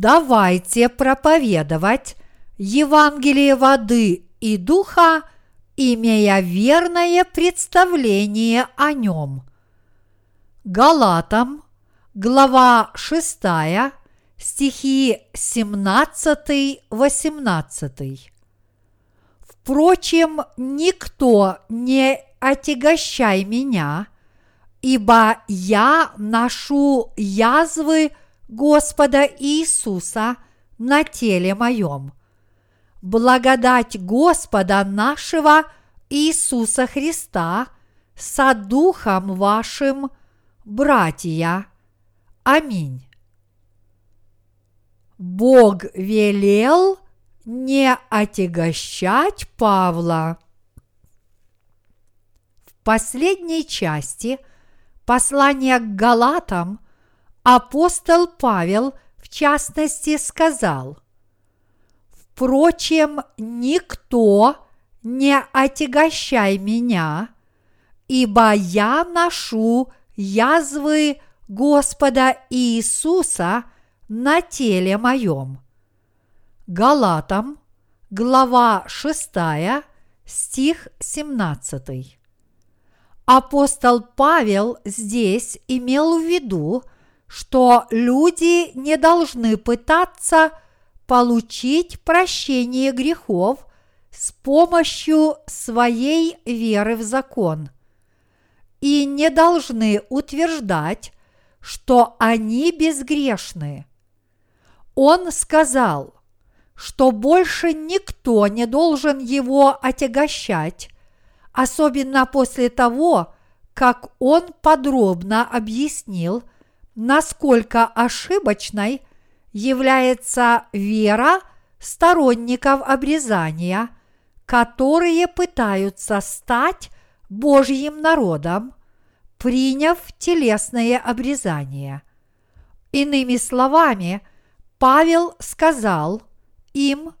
давайте проповедовать Евангелие воды и духа, имея верное представление о нем. Галатам, глава 6, стихи 17-18. Впрочем, никто не отягощай меня, ибо я ношу язвы Господа Иисуса на теле моем. Благодать Господа нашего Иисуса Христа со Духом вашим, братья. Аминь. Бог велел не отягощать Павла. В последней части послания к Галатам апостол Павел в частности сказал «Впрочем, никто не отягощай меня, ибо я ношу язвы Господа Иисуса – на теле моем. Галатам, глава 6, стих 17. Апостол Павел здесь имел в виду, что люди не должны пытаться получить прощение грехов с помощью своей веры в закон и не должны утверждать, что они безгрешны. Он сказал, что больше никто не должен его отягощать, особенно после того, как он подробно объяснил, насколько ошибочной является вера сторонников обрезания, которые пытаются стать Божьим народом, приняв телесное обрезание. Иными словами – Павел сказал им,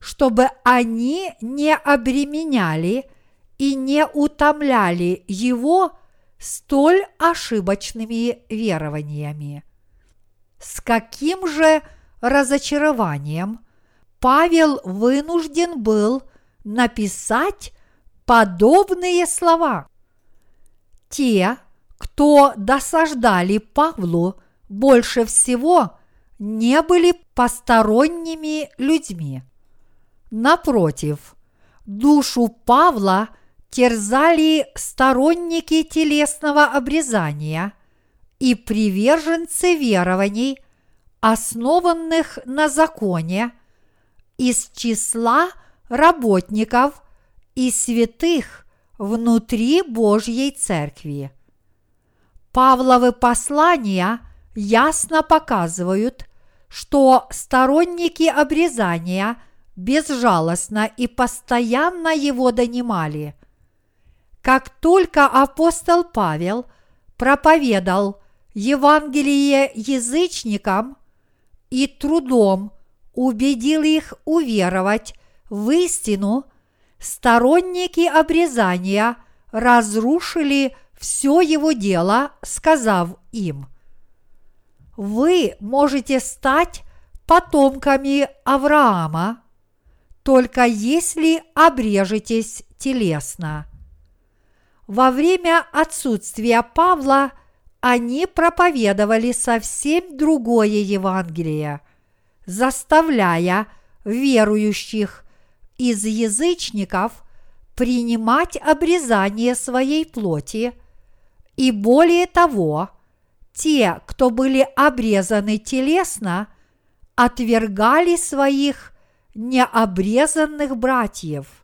чтобы они не обременяли и не утомляли его столь ошибочными верованиями. С каким же разочарованием Павел вынужден был написать подобные слова. Те, кто досаждали Павлу больше всего – не были посторонними людьми. Напротив, душу Павла терзали сторонники телесного обрезания и приверженцы верований, основанных на законе, из числа работников и святых внутри Божьей Церкви. Павловы послания – ясно показывают, что сторонники обрезания безжалостно и постоянно его донимали. Как только апостол Павел проповедал Евангелие язычникам и трудом убедил их уверовать в истину, сторонники обрезания разрушили все его дело, сказав им – вы можете стать потомками Авраама, только если обрежетесь телесно. Во время отсутствия Павла они проповедовали совсем другое Евангелие, заставляя верующих из язычников принимать обрезание своей плоти и более того – те, кто были обрезаны телесно, отвергали своих необрезанных братьев.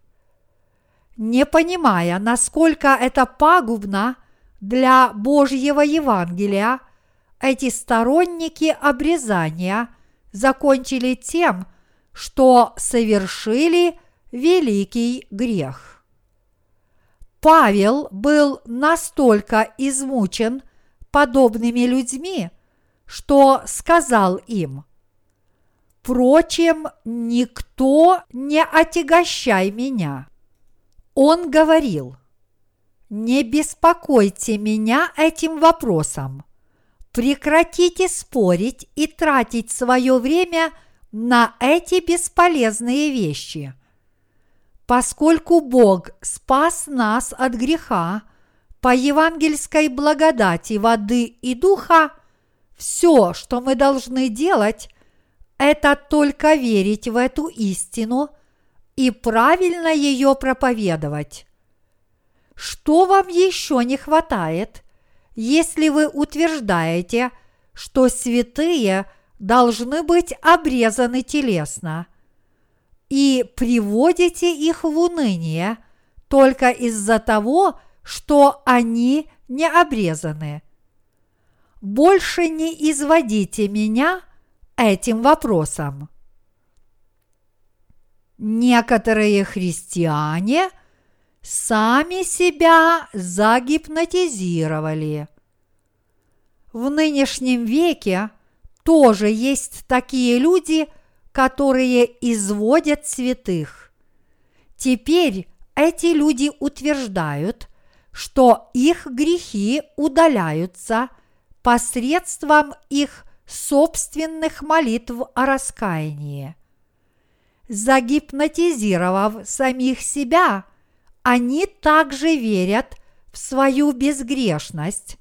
Не понимая, насколько это пагубно для Божьего Евангелия, эти сторонники обрезания закончили тем, что совершили великий грех. Павел был настолько измучен подобными людьми, что сказал им, «Впрочем, никто не отягощай меня». Он говорил, «Не беспокойте меня этим вопросом. Прекратите спорить и тратить свое время на эти бесполезные вещи. Поскольку Бог спас нас от греха по евангельской благодати воды и духа, все, что мы должны делать, это только верить в эту истину и правильно ее проповедовать. Что вам еще не хватает, если вы утверждаете, что святые должны быть обрезаны телесно, и приводите их в уныние только из-за того, что они не обрезаны. Больше не изводите меня этим вопросом. Некоторые христиане сами себя загипнотизировали. В нынешнем веке тоже есть такие люди, которые изводят святых. Теперь эти люди утверждают, что их грехи удаляются посредством их собственных молитв о раскаянии. Загипнотизировав самих себя, они также верят в свою безгрешность,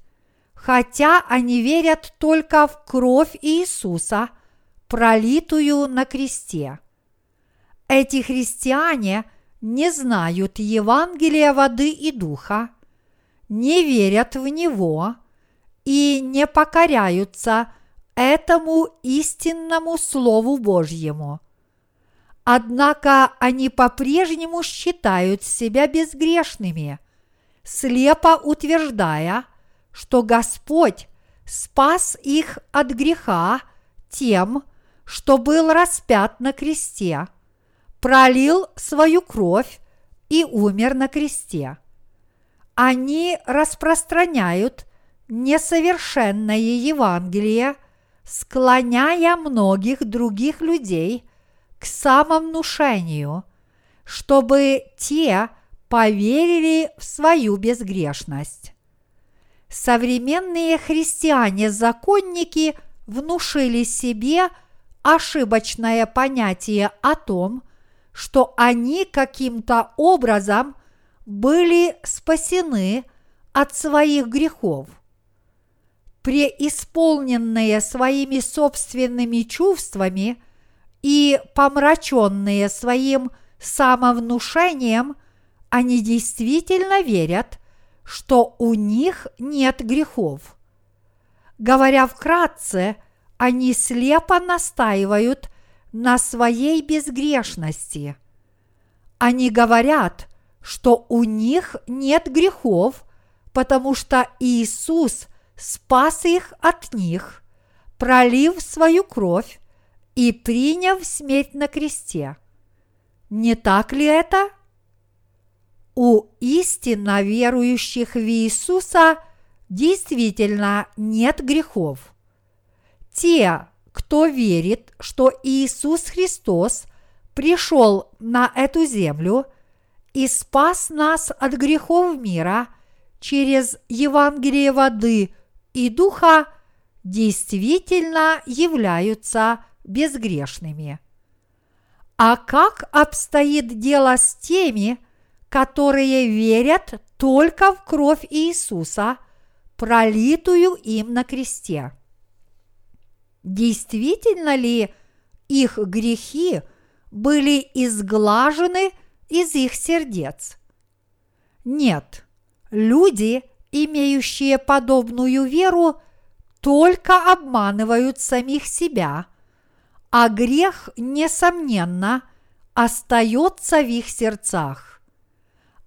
хотя они верят только в кровь Иисуса, пролитую на кресте. Эти христиане не знают Евангелия воды и духа, не верят в него и не покоряются этому истинному Слову Божьему – Однако они по-прежнему считают себя безгрешными, слепо утверждая, что Господь спас их от греха тем, что был распят на кресте, пролил свою кровь и умер на кресте. Они распространяют несовершенное Евангелие, склоняя многих других людей – к самовнушению, чтобы те поверили в свою безгрешность. Современные христиане-законники внушили себе ошибочное понятие о том, что они каким-то образом были спасены от своих грехов. Преисполненные своими собственными чувствами – и помраченные своим самовнушением, они действительно верят, что у них нет грехов. Говоря вкратце, они слепо настаивают на своей безгрешности. Они говорят, что у них нет грехов, потому что Иисус спас их от них, пролив свою кровь и приняв смерть на кресте. Не так ли это? У истинно верующих в Иисуса действительно нет грехов. Те, кто верит, что Иисус Христос пришел на эту землю и спас нас от грехов мира через Евангелие воды и духа, действительно являются безгрешными. А как обстоит дело с теми, которые верят только в кровь Иисуса, пролитую им на кресте? Действительно ли их грехи были изглажены из их сердец? Нет, люди, имеющие подобную веру, только обманывают самих себя – а грех, несомненно, остается в их сердцах.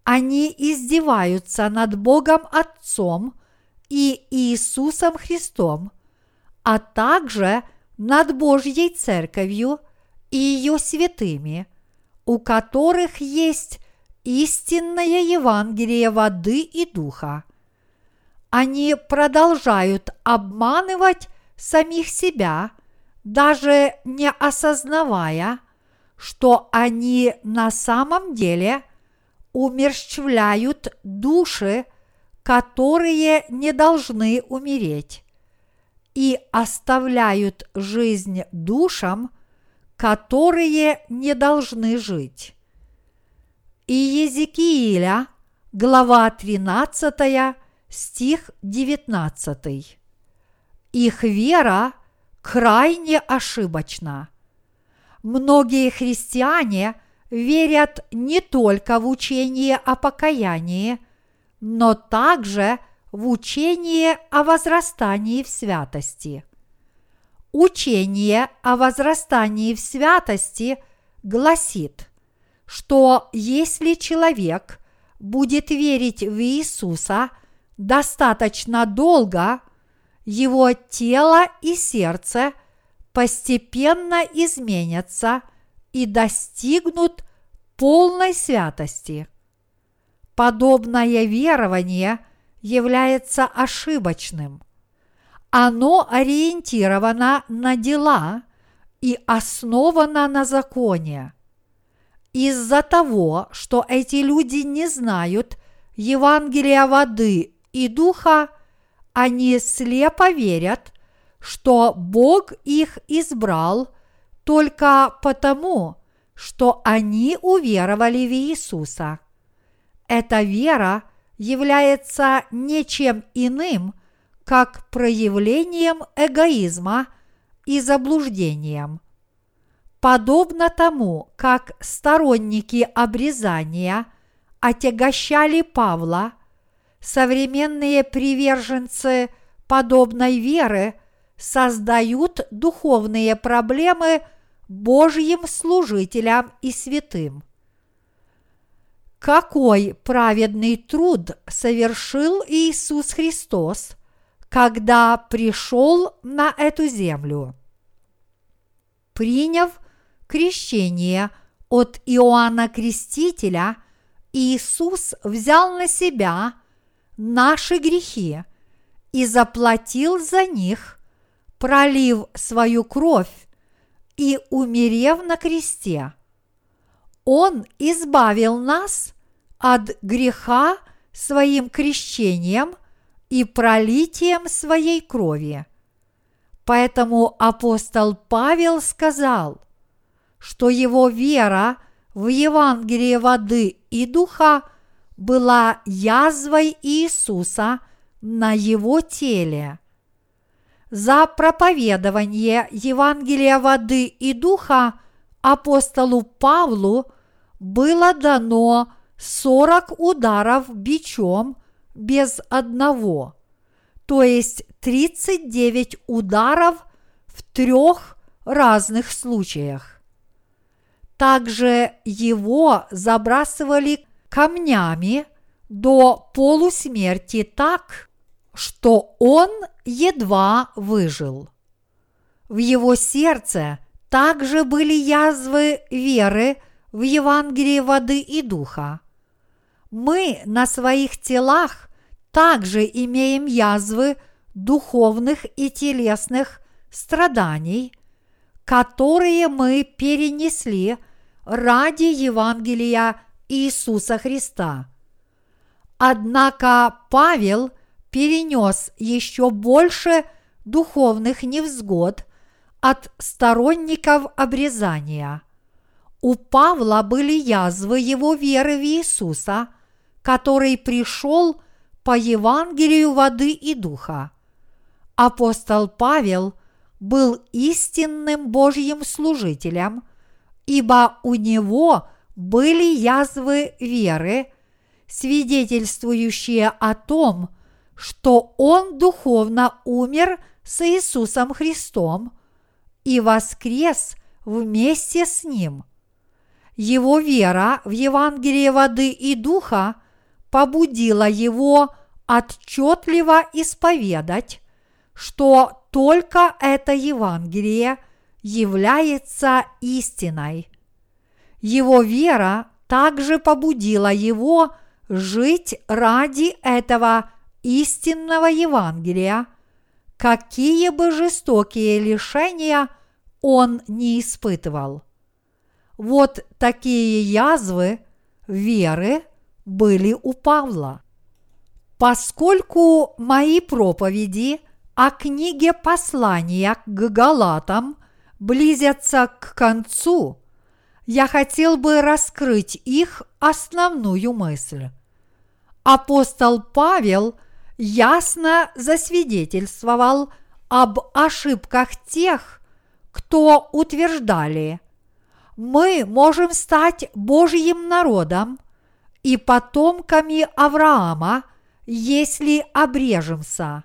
Они издеваются над Богом Отцом и Иисусом Христом, а также над Божьей Церковью и ее святыми, у которых есть истинное Евангелие воды и духа. Они продолжают обманывать самих себя – даже не осознавая, что они на самом деле умерщвляют души, которые не должны умереть, и оставляют жизнь душам, которые не должны жить. И Езекииля, глава 13, стих 19. Их вера крайне ошибочна. Многие христиане верят не только в учение о покаянии, но также в учение о возрастании в святости. Учение о возрастании в святости гласит, что если человек будет верить в Иисуса достаточно долго, его тело и сердце постепенно изменятся и достигнут полной святости. Подобное верование является ошибочным. Оно ориентировано на дела и основано на законе. Из-за того, что эти люди не знают Евангелия воды и духа, они слепо верят, что Бог их избрал только потому, что они уверовали в Иисуса. Эта вера является ничем иным, как проявлением эгоизма и заблуждением. Подобно тому, как сторонники обрезания отягощали Павла, современные приверженцы подобной веры создают духовные проблемы Божьим служителям и святым. Какой праведный труд совершил Иисус Христос, когда пришел на эту землю? Приняв крещение от Иоанна Крестителя, Иисус взял на себя наши грехи и заплатил за них, пролив свою кровь и умерев на кресте. Он избавил нас от греха своим крещением и пролитием своей крови. Поэтому апостол Павел сказал, что его вера в Евангелие воды и духа была язвой Иисуса на его теле. За проповедование Евангелия воды и духа апостолу Павлу было дано сорок ударов бичом без одного, то есть 39 ударов в трех разных случаях. Также его забрасывали камнями до полусмерти так, что он едва выжил. В его сердце также были язвы веры в Евангелие воды и духа. Мы на своих телах также имеем язвы духовных и телесных страданий, которые мы перенесли ради Евангелия Иисуса Христа. Однако Павел – перенес еще больше духовных невзгод от сторонников обрезания. У Павла были язвы его веры в Иисуса, который пришел по Евангелию воды и духа. Апостол Павел был истинным Божьим служителем, ибо у него были язвы веры, свидетельствующие о том, что он духовно умер с Иисусом Христом и воскрес вместе с Ним. Его вера в Евангелие воды и духа побудила его отчетливо исповедать, что только это Евангелие является истиной. Его вера также побудила его жить ради этого истинного Евангелия, какие бы жестокие лишения он не испытывал. Вот такие язвы веры были у Павла. Поскольку мои проповеди о книге послания к Галатам близятся к концу, я хотел бы раскрыть их основную мысль. Апостол Павел ясно засвидетельствовал об ошибках тех, кто утверждали, мы можем стать Божьим народом и потомками Авраама, если обрежемся.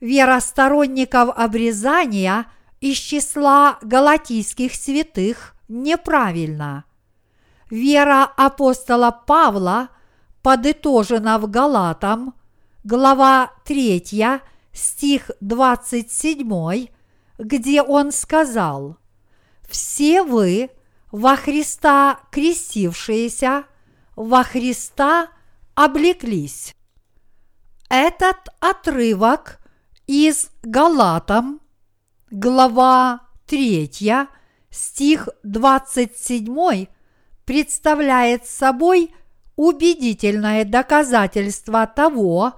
Вера сторонников обрезания из числа галатийских святых неправильна. Вера апостола Павла подытожена в Галатам, глава 3, стих 27, где он сказал, «Все вы во Христа крестившиеся, во Христа облеклись». Этот отрывок из Галатам, глава 3, стих 27 представляет собой убедительное доказательство того,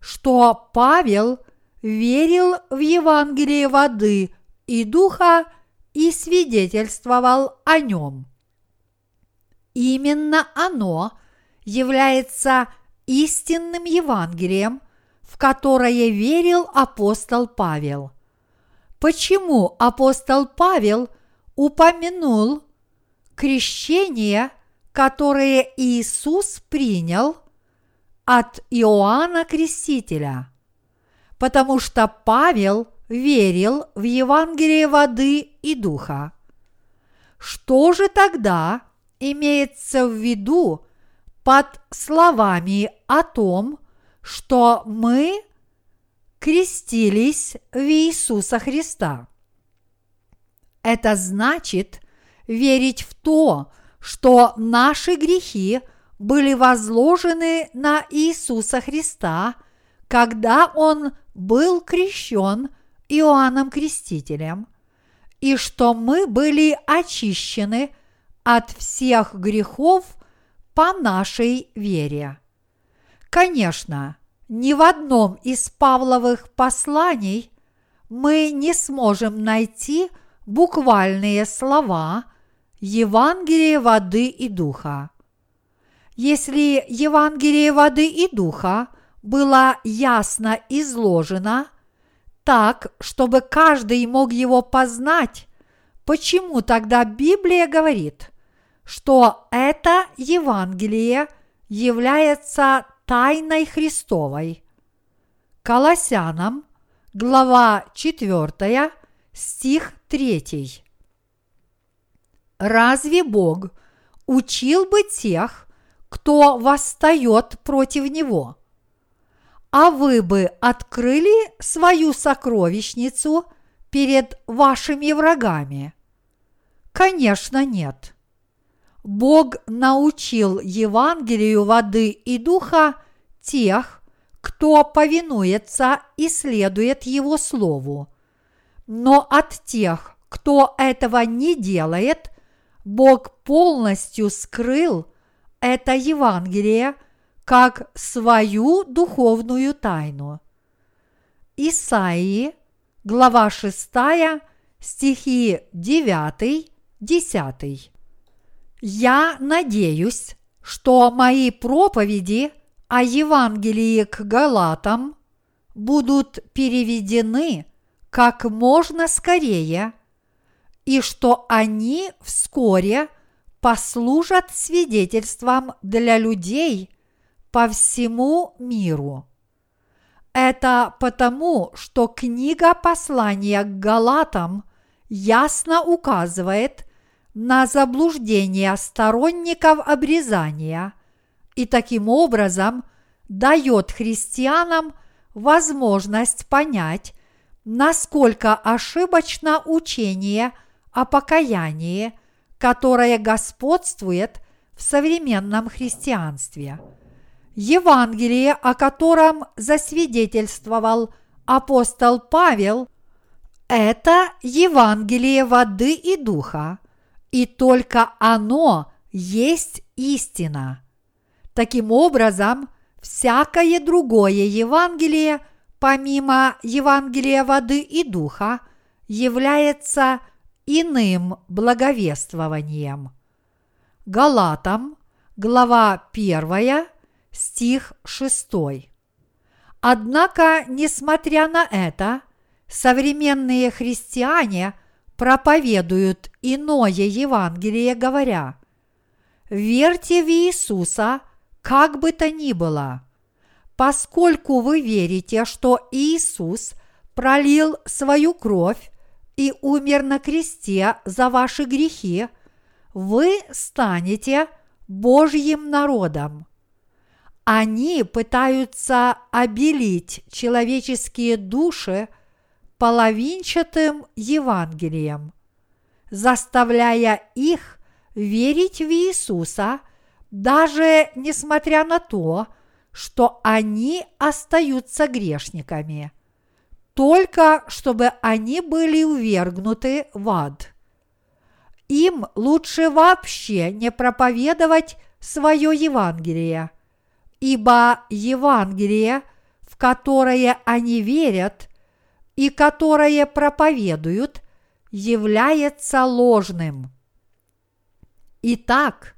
что Павел верил в Евангелие воды и духа и свидетельствовал о нем. Именно оно является истинным Евангелием, в которое верил апостол Павел. Почему апостол Павел упомянул крещение, которое Иисус принял от Иоанна Крестителя? потому что Павел верил в Евангелие воды и духа. Что же тогда имеется в виду под словами о том, что мы крестились в Иисуса Христа? Это значит верить в то, что наши грехи были возложены на Иисуса Христа, когда Он был крещен Иоанном Крестителем, и что мы были очищены от всех грехов по нашей вере. Конечно, ни в одном из Павловых посланий мы не сможем найти буквальные слова Евангелие воды и духа. Если Евангелие воды и духа – было ясно изложено так, чтобы каждый мог его познать, почему тогда Библия говорит, что это Евангелие является тайной Христовой? Колоссянам, глава 4, стих 3. Разве Бог учил бы тех, кто восстает против Него? а вы бы открыли свою сокровищницу перед вашими врагами? Конечно, нет. Бог научил Евангелию воды и духа тех, кто повинуется и следует Его Слову. Но от тех, кто этого не делает, Бог полностью скрыл это Евангелие – как свою духовную тайну. Исаии, глава 6, стихи 9, 10. Я надеюсь, что мои проповеди о Евангелии к Галатам будут переведены как можно скорее, и что они вскоре послужат свидетельством для людей – по всему миру. Это потому, что книга послания к Галатам ясно указывает на заблуждение сторонников обрезания и таким образом дает христианам возможность понять, насколько ошибочно учение о покаянии, которое господствует в современном христианстве – Евангелие, о котором засвидетельствовал апостол Павел, это Евангелие воды и духа, и только оно есть истина. Таким образом, всякое другое Евангелие помимо Евангелия воды и духа, является иным благовествованием. Галатам, глава 1, стих 6. Однако, несмотря на это, современные христиане проповедуют иное Евангелие, говоря, «Верьте в Иисуса, как бы то ни было, поскольку вы верите, что Иисус пролил свою кровь и умер на кресте за ваши грехи, вы станете Божьим народом. Они пытаются обелить человеческие души половинчатым Евангелием, заставляя их верить в Иисуса, даже несмотря на то, что они остаются грешниками – только чтобы они были увергнуты в ад. Им лучше вообще не проповедовать свое Евангелие, ибо Евангелие, в которое они верят и которое проповедуют, является ложным. Итак,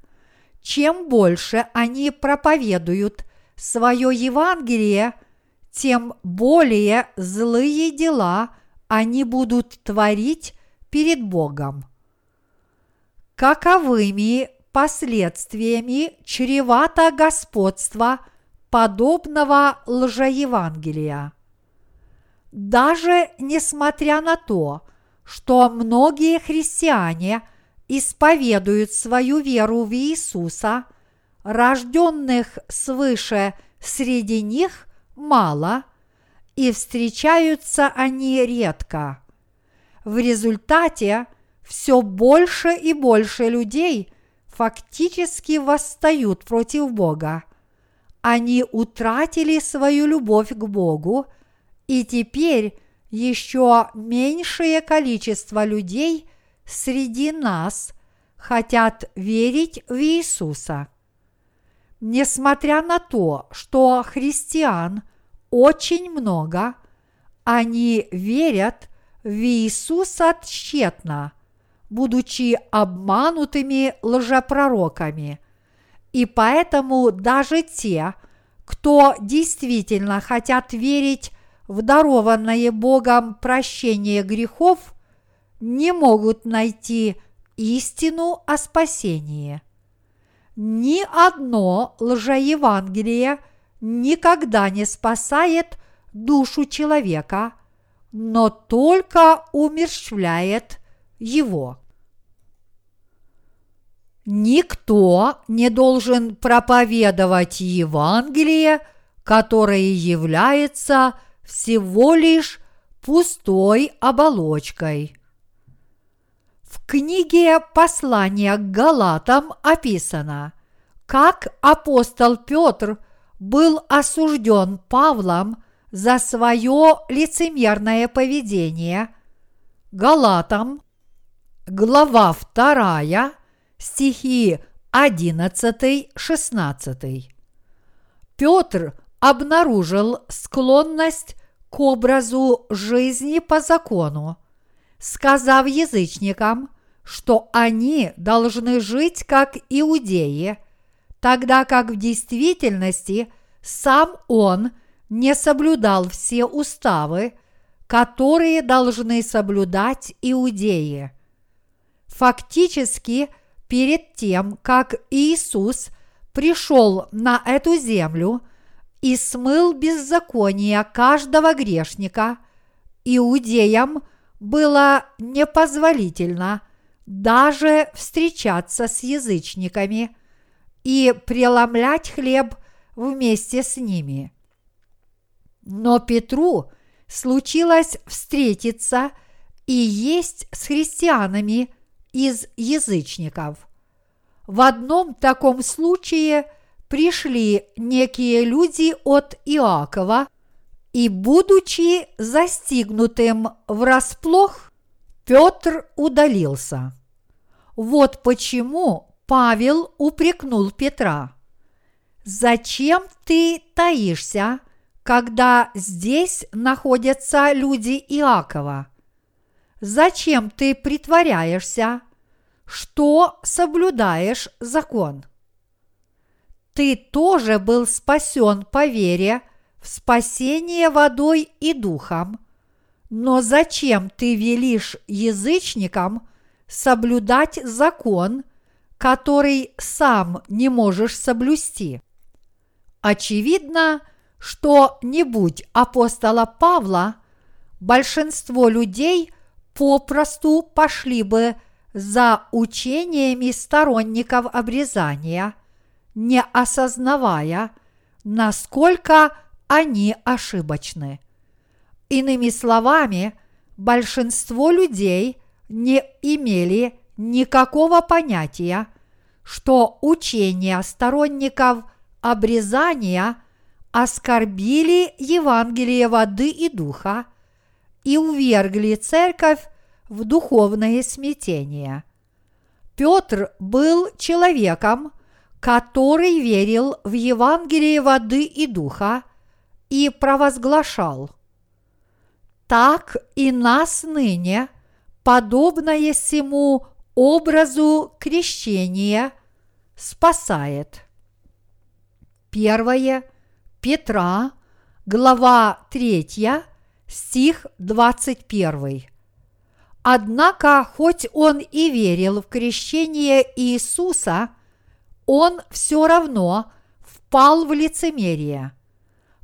чем больше они проповедуют свое Евангелие – тем более злые дела они будут творить перед Богом. Каковыми последствиями чревато господство подобного лжеевангелия? Даже несмотря на то, что многие христиане исповедуют свою веру в Иисуса, рожденных свыше среди них – мало, и встречаются они редко. В результате все больше и больше людей фактически восстают против Бога. Они утратили свою любовь к Богу, и теперь еще меньшее количество людей среди нас хотят верить в Иисуса. Несмотря на то, что христиан очень много, они верят в Иисуса тщетно, будучи обманутыми лжепророками. И поэтому даже те, кто действительно хотят верить в дарованное Богом прощение грехов, не могут найти истину о спасении – ни одно лжеевангелие никогда не спасает душу человека, но только умерщвляет его. Никто не должен проповедовать Евангелие, которое является всего лишь пустой оболочкой – в книге послания к Галатам описано, как апостол Петр был осужден Павлом за свое лицемерное поведение. Галатам, глава 2, стихи 11-16. Петр обнаружил склонность к образу жизни по закону, сказав язычникам, что они должны жить как иудеи, тогда как в действительности сам он не соблюдал все уставы, которые должны соблюдать иудеи. Фактически, перед тем, как Иисус пришел на эту землю и смыл беззаконие каждого грешника, иудеям было непозволительно – даже встречаться с язычниками и преломлять хлеб вместе с ними. Но Петру случилось встретиться и есть с христианами из язычников. В одном таком случае пришли некие люди от Иакова, и, будучи застигнутым врасплох, Петр удалился. Вот почему Павел упрекнул Петра. «Зачем ты таишься, когда здесь находятся люди Иакова? Зачем ты притворяешься, что соблюдаешь закон? Ты тоже был спасен по вере в спасение водой и духом, но зачем ты велишь язычникам соблюдать закон, который сам не можешь соблюсти? Очевидно, что не будь апостола Павла, большинство людей попросту пошли бы за учениями сторонников обрезания, не осознавая, насколько они ошибочны. Иными словами, большинство людей не имели никакого понятия, что учения сторонников обрезания оскорбили Евангелие воды и духа и увергли церковь в духовное смятение. Петр был человеком, который верил в Евангелие воды и духа и провозглашал – так и нас ныне, подобное всему образу крещения, спасает. Первое Петра, глава 3, стих 21. Однако, хоть он и верил в крещение Иисуса, он все равно впал в лицемерие.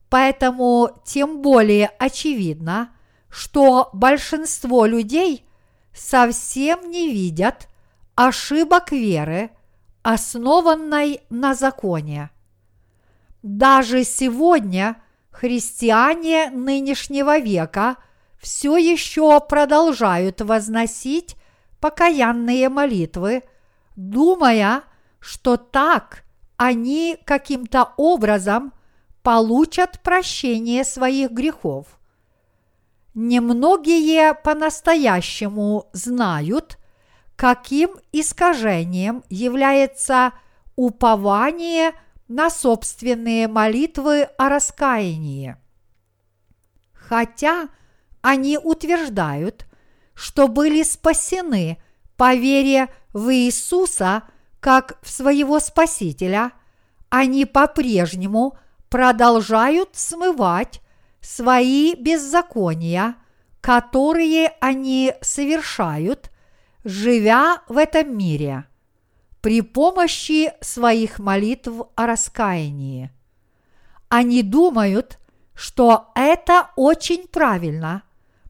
Поэтому тем более очевидно, что большинство людей совсем не видят ошибок веры, основанной на законе. Даже сегодня христиане нынешнего века все еще продолжают возносить покаянные молитвы, думая, что так они каким-то образом получат прощение своих грехов – Немногие по-настоящему знают, каким искажением является упование на собственные молитвы о раскаянии. Хотя они утверждают, что были спасены по вере в Иисуса как в своего Спасителя, они по-прежнему продолжают смывать свои беззакония, которые они совершают, живя в этом мире, при помощи своих молитв о раскаянии. Они думают, что это очень правильно,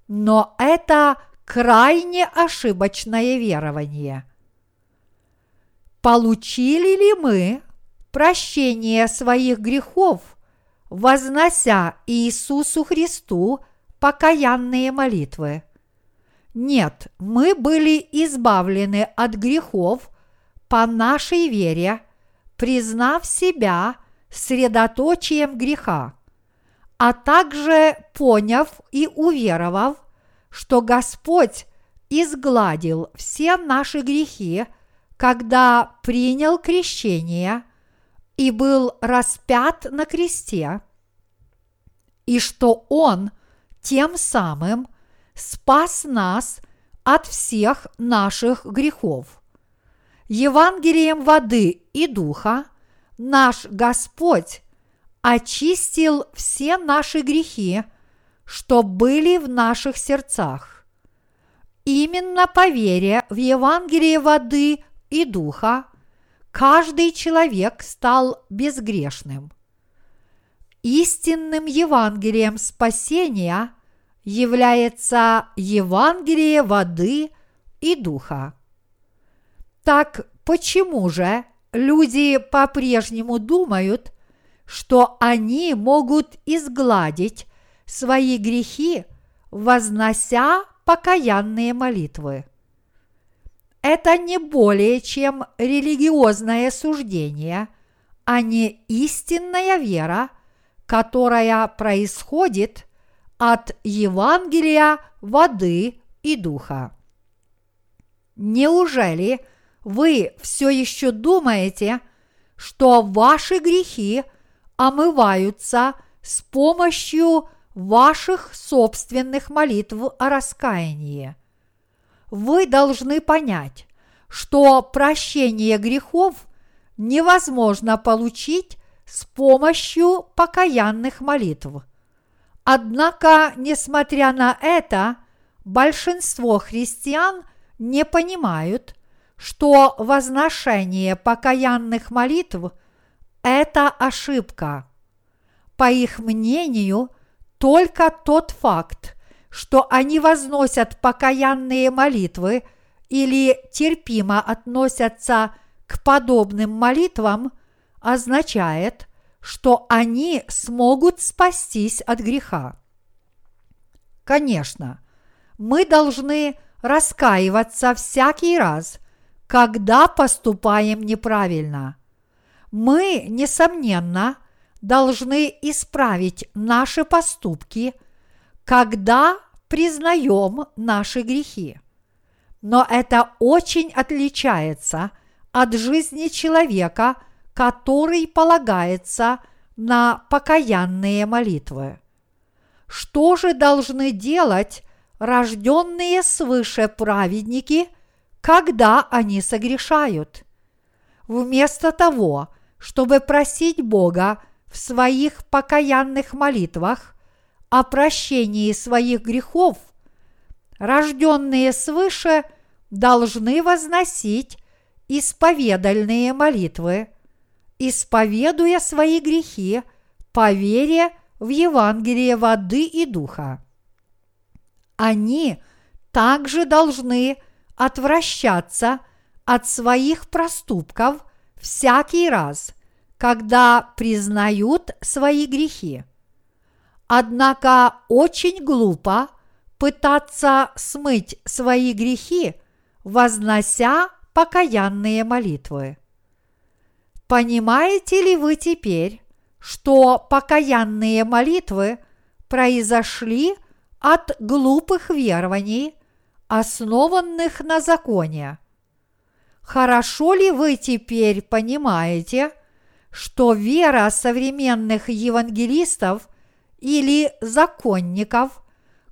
но это крайне ошибочное верование. Получили ли мы прощение своих грехов – вознося Иисусу Христу покаянные молитвы. Нет, мы были избавлены от грехов по нашей вере, признав себя средоточием греха, а также поняв и уверовав, что Господь изгладил все наши грехи, когда принял крещение и был распят на кресте, и что Он тем самым спас нас от всех наших грехов. Евангелием воды и духа наш Господь очистил все наши грехи, что были в наших сердцах. Именно по вере в Евангелие воды и духа каждый человек стал безгрешным. Истинным Евангелием спасения является Евангелие воды и духа. Так почему же люди по-прежнему думают, что они могут изгладить свои грехи, вознося покаянные молитвы? Это не более чем религиозное суждение, а не истинная вера, которая происходит от Евангелия воды и духа. Неужели вы все еще думаете, что ваши грехи омываются с помощью ваших собственных молитв о раскаянии. Вы должны понять, что прощение грехов невозможно получить с помощью покаянных молитв. Однако, несмотря на это, большинство христиан не понимают, что возношение покаянных молитв – это ошибка. По их мнению, только тот факт, что они возносят покаянные молитвы или терпимо относятся к подобным молитвам, означает, что они смогут спастись от греха. Конечно, мы должны раскаиваться всякий раз, когда поступаем неправильно. Мы, несомненно, должны исправить наши поступки, когда признаем наши грехи. Но это очень отличается от жизни человека, который полагается на покаянные молитвы. Что же должны делать рожденные свыше праведники, когда они согрешают? Вместо того, чтобы просить Бога в своих покаянных молитвах о прощении своих грехов, рожденные свыше должны возносить исповедальные молитвы, исповедуя свои грехи по вере в Евангелие воды и духа. Они также должны отвращаться от своих проступков всякий раз, когда признают свои грехи. Однако очень глупо пытаться смыть свои грехи, вознося покаянные молитвы. Понимаете ли вы теперь, что покаянные молитвы произошли от глупых верований, основанных на законе? Хорошо ли вы теперь понимаете, что вера современных евангелистов или законников,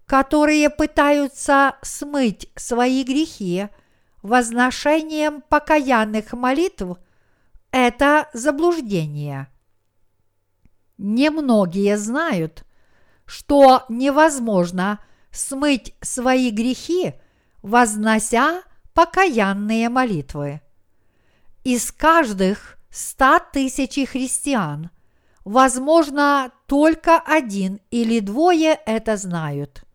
которые пытаются смыть свои грехи возношением покаянных молитв, это заблуждение. Немногие знают, что невозможно смыть свои грехи, вознося покаянные молитвы. Из каждых ста тысяч христиан, возможно, только один или двое это знают.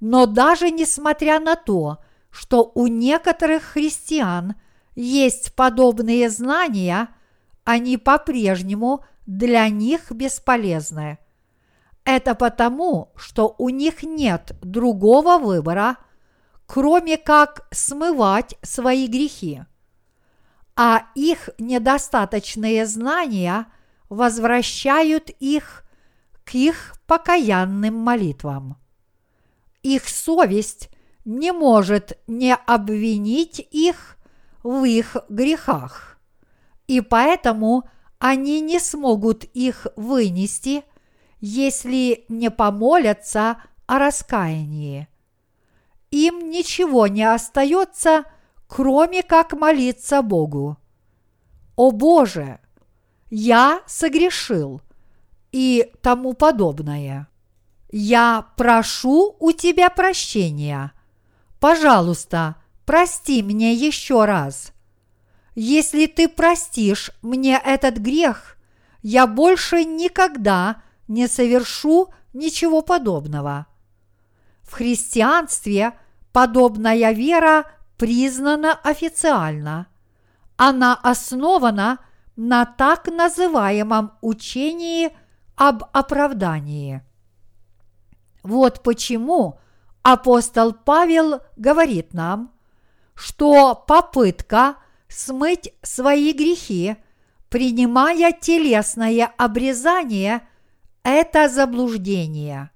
Но даже несмотря на то, что у некоторых христиан есть подобные знания, они по-прежнему для них бесполезны. Это потому, что у них нет другого выбора, кроме как смывать свои грехи а их недостаточные знания возвращают их к их покаянным молитвам. Их совесть не может не обвинить их в их грехах, и поэтому они не смогут их вынести, если не помолятся о раскаянии. Им ничего не остается – кроме как молиться Богу. О Боже, я согрешил и тому подобное. Я прошу у Тебя прощения. Пожалуйста, прости мне еще раз. Если Ты простишь мне этот грех, я больше никогда не совершу ничего подобного. В христианстве подобная вера признана официально. Она основана на так называемом учении об оправдании. Вот почему апостол Павел говорит нам, что попытка смыть свои грехи, принимая телесное обрезание, это заблуждение.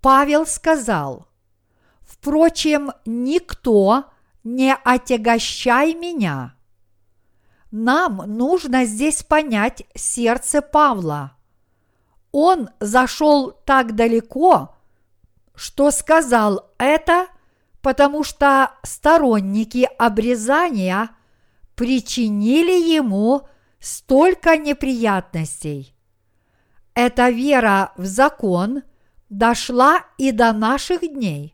Павел сказал, впрочем, никто не отягощай меня. Нам нужно здесь понять сердце Павла. Он зашел так далеко, что сказал это, потому что сторонники обрезания причинили ему столько неприятностей. Эта вера в закон дошла и до наших дней,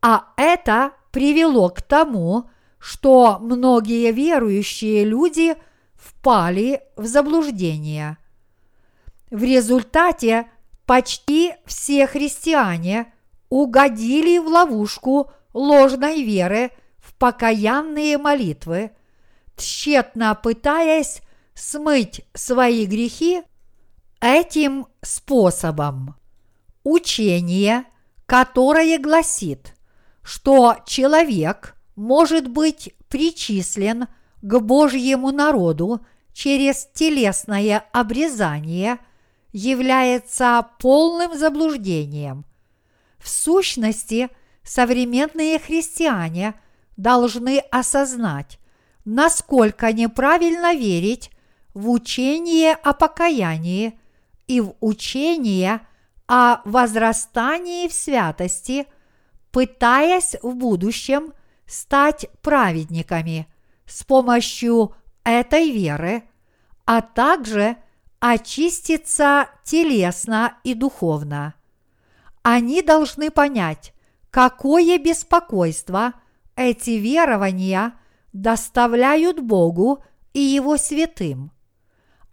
а это привело к тому, что многие верующие люди впали в заблуждение. В результате почти все христиане угодили в ловушку ложной веры в покаянные молитвы, тщетно пытаясь смыть свои грехи этим способом. Учение, которое гласит, что человек может быть причислен к Божьему народу через телесное обрезание, является полным заблуждением. В сущности, современные христиане должны осознать, насколько неправильно верить в учение о покаянии и в учение о возрастании в святости, пытаясь в будущем стать праведниками с помощью этой веры, а также очиститься телесно и духовно. Они должны понять, какое беспокойство эти верования доставляют Богу и Его святым.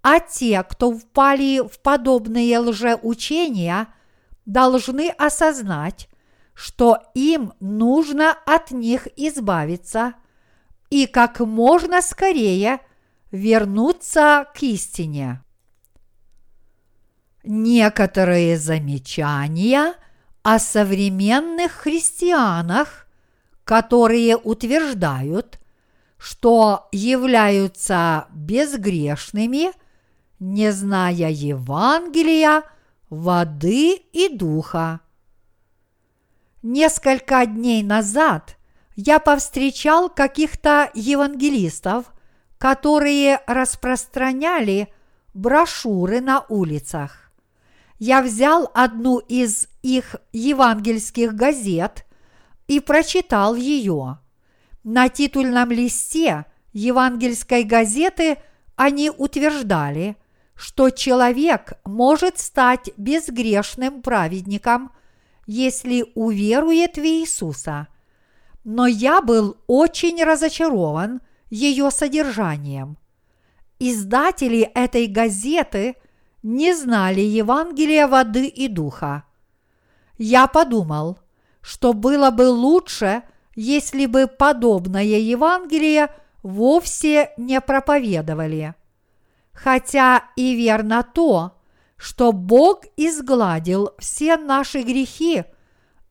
А те, кто впали в подобные лжеучения, должны осознать, что им нужно от них избавиться и как можно скорее вернуться к истине. Некоторые замечания о современных христианах, которые утверждают, что являются безгрешными, не зная Евангелия, воды и духа. Несколько дней назад я повстречал каких-то евангелистов, которые распространяли брошюры на улицах. Я взял одну из их евангельских газет и прочитал ее. На титульном листе евангельской газеты они утверждали, что человек может стать безгрешным праведником – если уверует в Иисуса. Но я был очень разочарован ее содержанием. Издатели этой газеты не знали Евангелия воды и духа. Я подумал, что было бы лучше, если бы подобное Евангелие вовсе не проповедовали. Хотя и верно то, что Бог изгладил все наши грехи,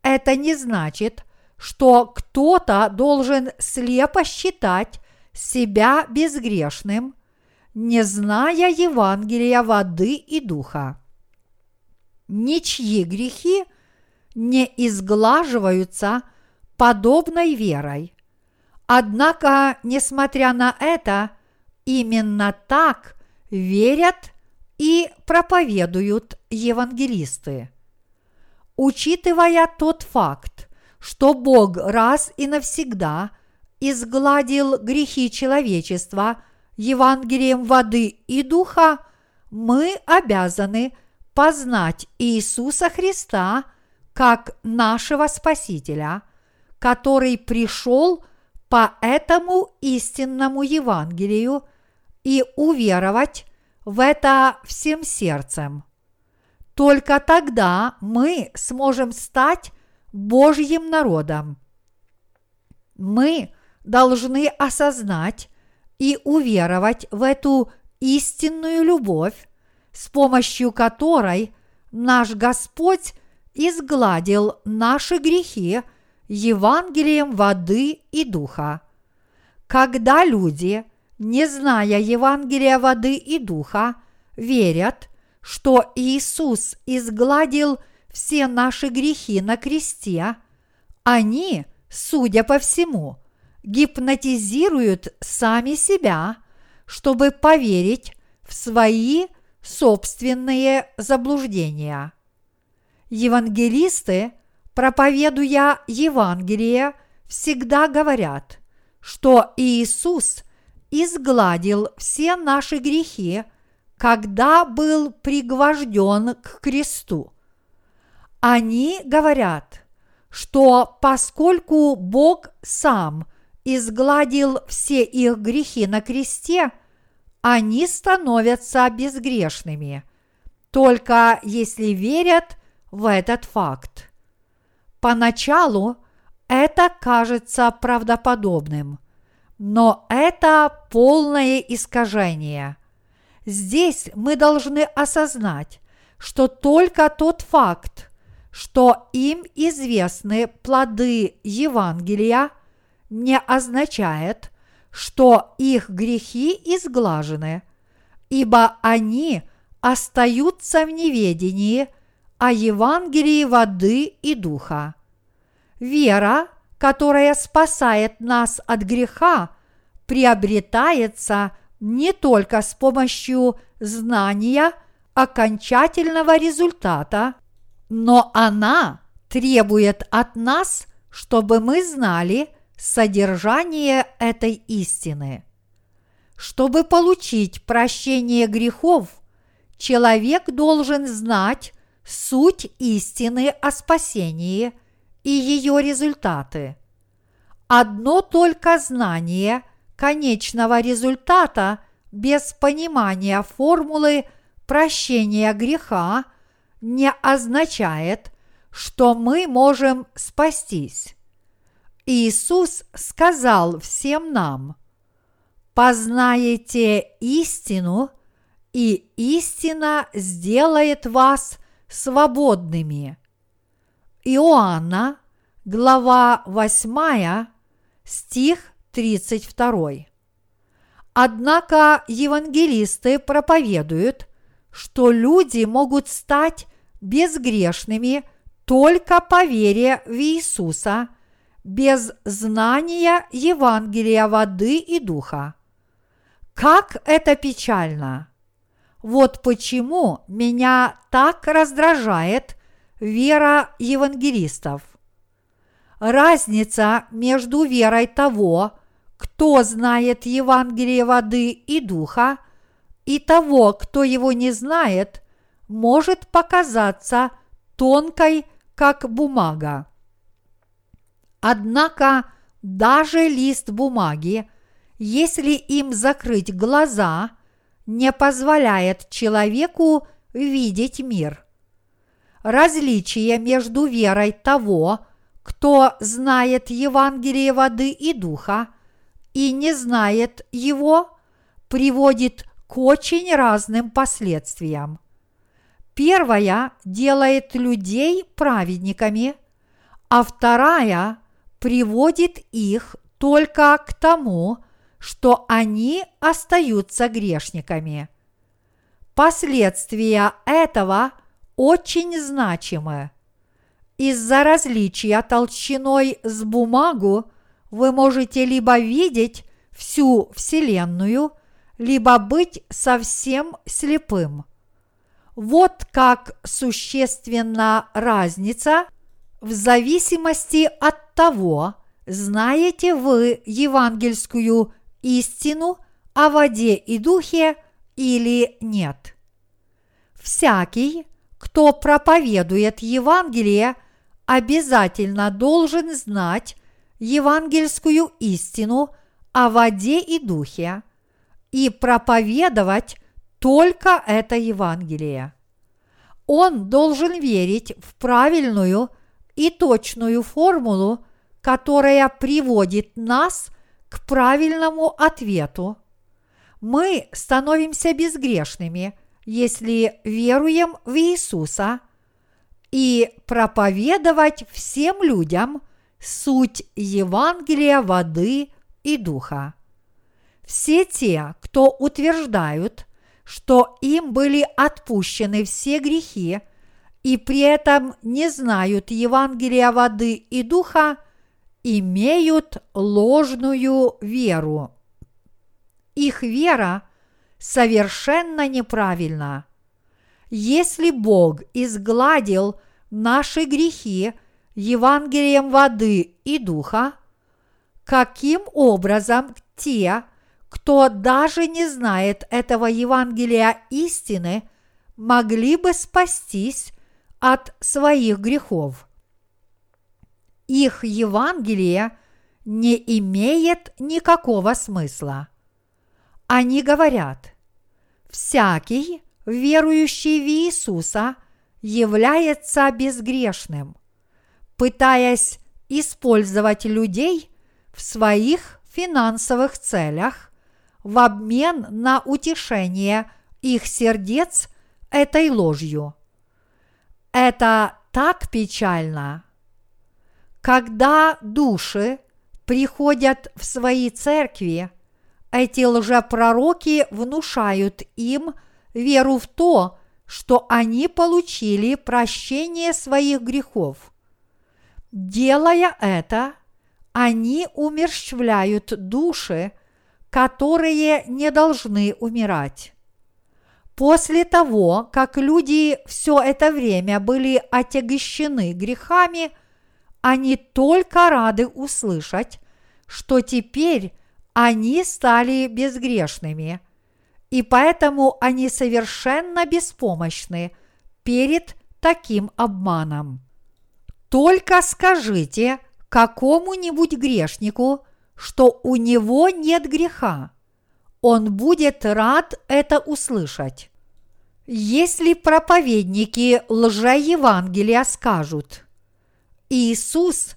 это не значит, что кто-то должен слепо считать себя безгрешным, не зная Евангелия воды и духа. Ничьи грехи не изглаживаются подобной верой. Однако, несмотря на это, именно так верят и проповедуют евангелисты. Учитывая тот факт, что Бог раз и навсегда изгладил грехи человечества Евангелием воды и духа, мы обязаны познать Иисуса Христа как нашего Спасителя, который пришел по этому истинному Евангелию и уверовать в это всем сердцем. Только тогда мы сможем стать Божьим народом. Мы должны осознать и уверовать в эту истинную любовь, с помощью которой наш Господь изгладил наши грехи Евангелием воды и духа. Когда люди не зная Евангелия воды и духа, верят, что Иисус изгладил все наши грехи на кресте, они, судя по всему, гипнотизируют сами себя, чтобы поверить в свои собственные заблуждения. Евангелисты, проповедуя Евангелие, всегда говорят, что Иисус изгладил все наши грехи, когда был пригвожден к кресту. Они говорят, что поскольку Бог сам изгладил все их грехи на кресте, они становятся безгрешными, только если верят в этот факт. Поначалу это кажется правдоподобным, но это полное искажение. Здесь мы должны осознать, что только тот факт, что им известны плоды Евангелия, не означает, что их грехи изглажены, ибо они остаются в неведении о Евангелии воды и духа. Вера, которая спасает нас от греха, приобретается не только с помощью знания окончательного результата, но она требует от нас, чтобы мы знали – содержание этой истины. Чтобы получить прощение грехов, человек должен знать суть истины о спасении и ее результаты. Одно только знание конечного результата без понимания формулы прощения греха не означает, что мы можем спастись. Иисус сказал всем нам, «Познаете истину, и истина сделает вас свободными». Иоанна, глава 8, стих 32. Однако евангелисты проповедуют, что люди могут стать безгрешными только по вере в Иисуса – без знания Евангелия воды и духа. Как это печально! Вот почему меня так раздражает вера евангелистов. Разница между верой того, кто знает Евангелие воды и духа, и того, кто его не знает, может показаться тонкой, как бумага. Однако даже лист бумаги, если им закрыть глаза, не позволяет человеку видеть мир. Различие между верой того, кто знает Евангелие воды и духа, и не знает его, приводит к очень разным последствиям. Первая делает людей праведниками, а вторая приводит их только к тому, что они остаются грешниками. Последствия этого очень значимы. Из-за различия толщиной с бумагу вы можете либо видеть всю Вселенную, либо быть совсем слепым. Вот как существенна разница в зависимости от того, знаете вы евангельскую истину о воде и духе или нет. Всякий, кто проповедует Евангелие, обязательно должен знать евангельскую истину о воде и духе и проповедовать только это Евангелие. Он должен верить в правильную – и точную формулу, которая приводит нас к правильному ответу. Мы становимся безгрешными, если веруем в Иисуса и проповедовать всем людям суть Евангелия воды и духа. Все те, кто утверждают, что им были отпущены все грехи – и при этом не знают Евангелия воды и духа, имеют ложную веру. Их вера совершенно неправильна. если Бог изгладил наши грехи Евангелием воды и духа, каким образом те, кто даже не знает этого Евангелия истины, могли бы спастись от своих грехов. Их Евангелие не имеет никакого смысла. Они говорят, всякий, верующий в Иисуса, является безгрешным, пытаясь использовать людей в своих финансовых целях в обмен на утешение их сердец этой ложью. Это так печально. Когда души приходят в свои церкви, эти лжепророки внушают им веру в то, что они получили прощение своих грехов. Делая это, они умерщвляют души, которые не должны умирать. После того, как люди все это время были отягощены грехами, они только рады услышать, что теперь они стали безгрешными, и поэтому они совершенно беспомощны перед таким обманом. Только скажите какому-нибудь грешнику, что у него нет греха. Он будет рад это услышать. Если проповедники лжеевангелия скажут, Иисус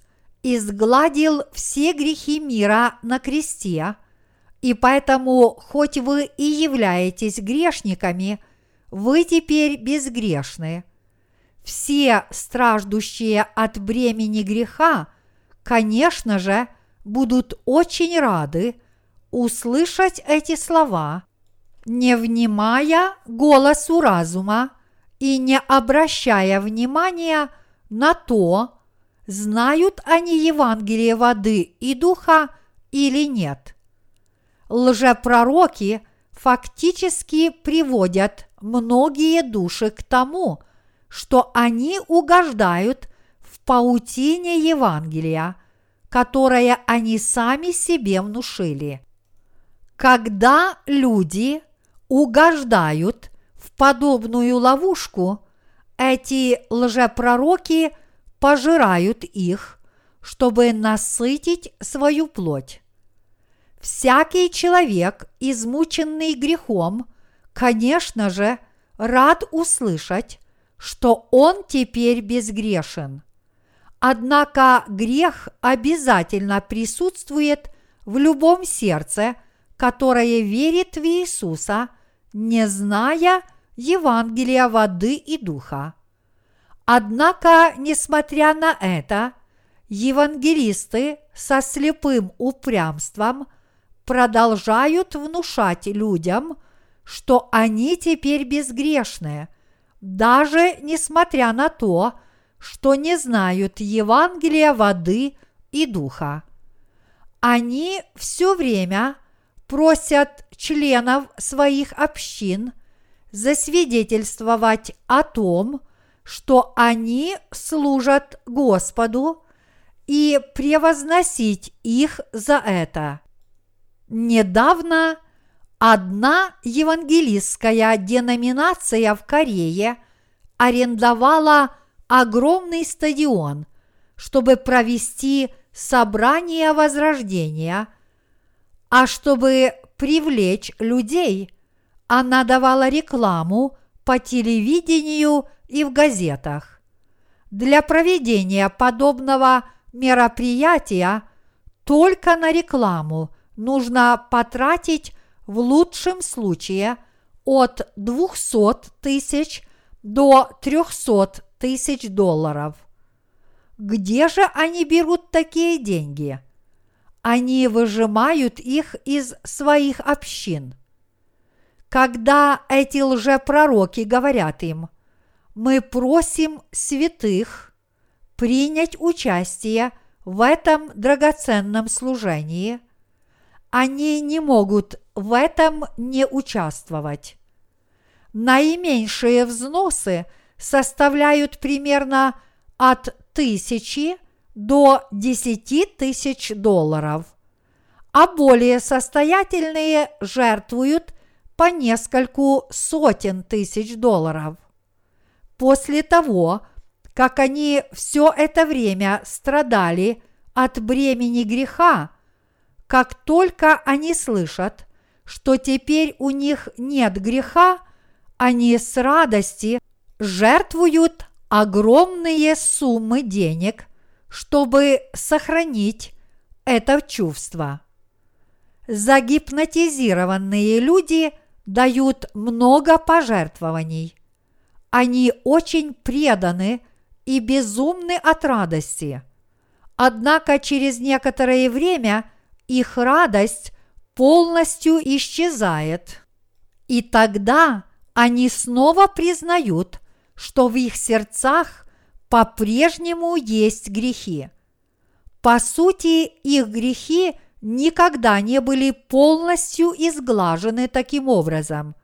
изгладил все грехи мира на кресте, и поэтому, хоть вы и являетесь грешниками, вы теперь безгрешны. Все страждущие от бремени греха, конечно же, будут очень рады услышать эти слова, не внимая голосу разума и не обращая внимания на то, знают они Евангелие воды и духа или нет. Лжепророки фактически приводят многие души к тому, что они угождают в паутине Евангелия, которое они сами себе внушили. Когда люди угождают в подобную ловушку, эти лжепророки – пожирают их, чтобы насытить свою плоть. Всякий человек, измученный грехом, конечно же, рад услышать, что он теперь безгрешен. Однако грех обязательно присутствует в любом сердце, которое верит в Иисуса, не зная Евангелия воды и духа. Однако, несмотря на это, евангелисты со слепым упрямством продолжают внушать людям, что они теперь безгрешные, даже несмотря на то, что не знают Евангелия воды и духа. Они все время просят членов своих общин засвидетельствовать о том, что они служат Господу и превозносить их за это. Недавно одна евангелистская деноминация в Корее арендовала огромный стадион, чтобы провести собрание возрождения, а чтобы привлечь людей, она давала рекламу по телевидению и в газетах. Для проведения подобного мероприятия только на рекламу нужно потратить в лучшем случае от 200 тысяч до 300 тысяч долларов. Где же они берут такие деньги? Они выжимают их из своих общин. Когда эти лжепророки говорят им, мы просим святых принять участие в этом драгоценном служении. Они не могут в этом не участвовать. наименьшие взносы составляют примерно от тысячи до десяти тысяч долларов, а более состоятельные жертвуют по нескольку сотен тысяч долларов. После того, как они все это время страдали от бремени греха, как только они слышат, что теперь у них нет греха, они с радости жертвуют огромные суммы денег, чтобы сохранить это чувство. Загипнотизированные люди дают много пожертвований. Они очень преданы и безумны от радости. Однако через некоторое время их радость полностью исчезает. И тогда они снова признают, что в их сердцах по-прежнему есть грехи. По сути, их грехи никогда не были полностью изглажены таким образом.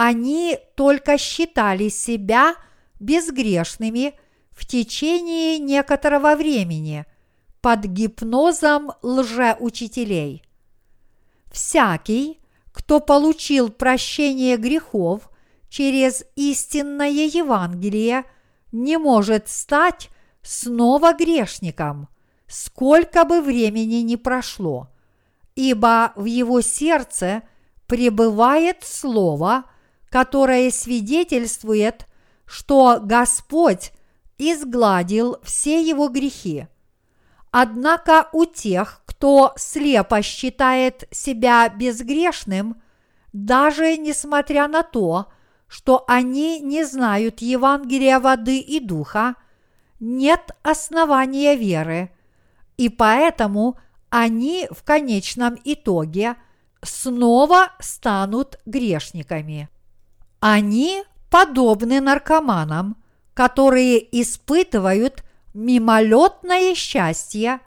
Они только считали себя безгрешными в течение некоторого времени под гипнозом лжеучителей. Всякий, кто получил прощение грехов через истинное Евангелие, не может стать снова грешником, сколько бы времени ни прошло, ибо в его сердце пребывает Слово, которое свидетельствует, что Господь изгладил все его грехи. Однако у тех, кто слепо считает себя безгрешным, даже несмотря на то, что они не знают Евангелия воды и духа, нет основания веры, и поэтому они в конечном итоге снова станут грешниками. Они подобны наркоманам, которые испытывают мимолетное счастье,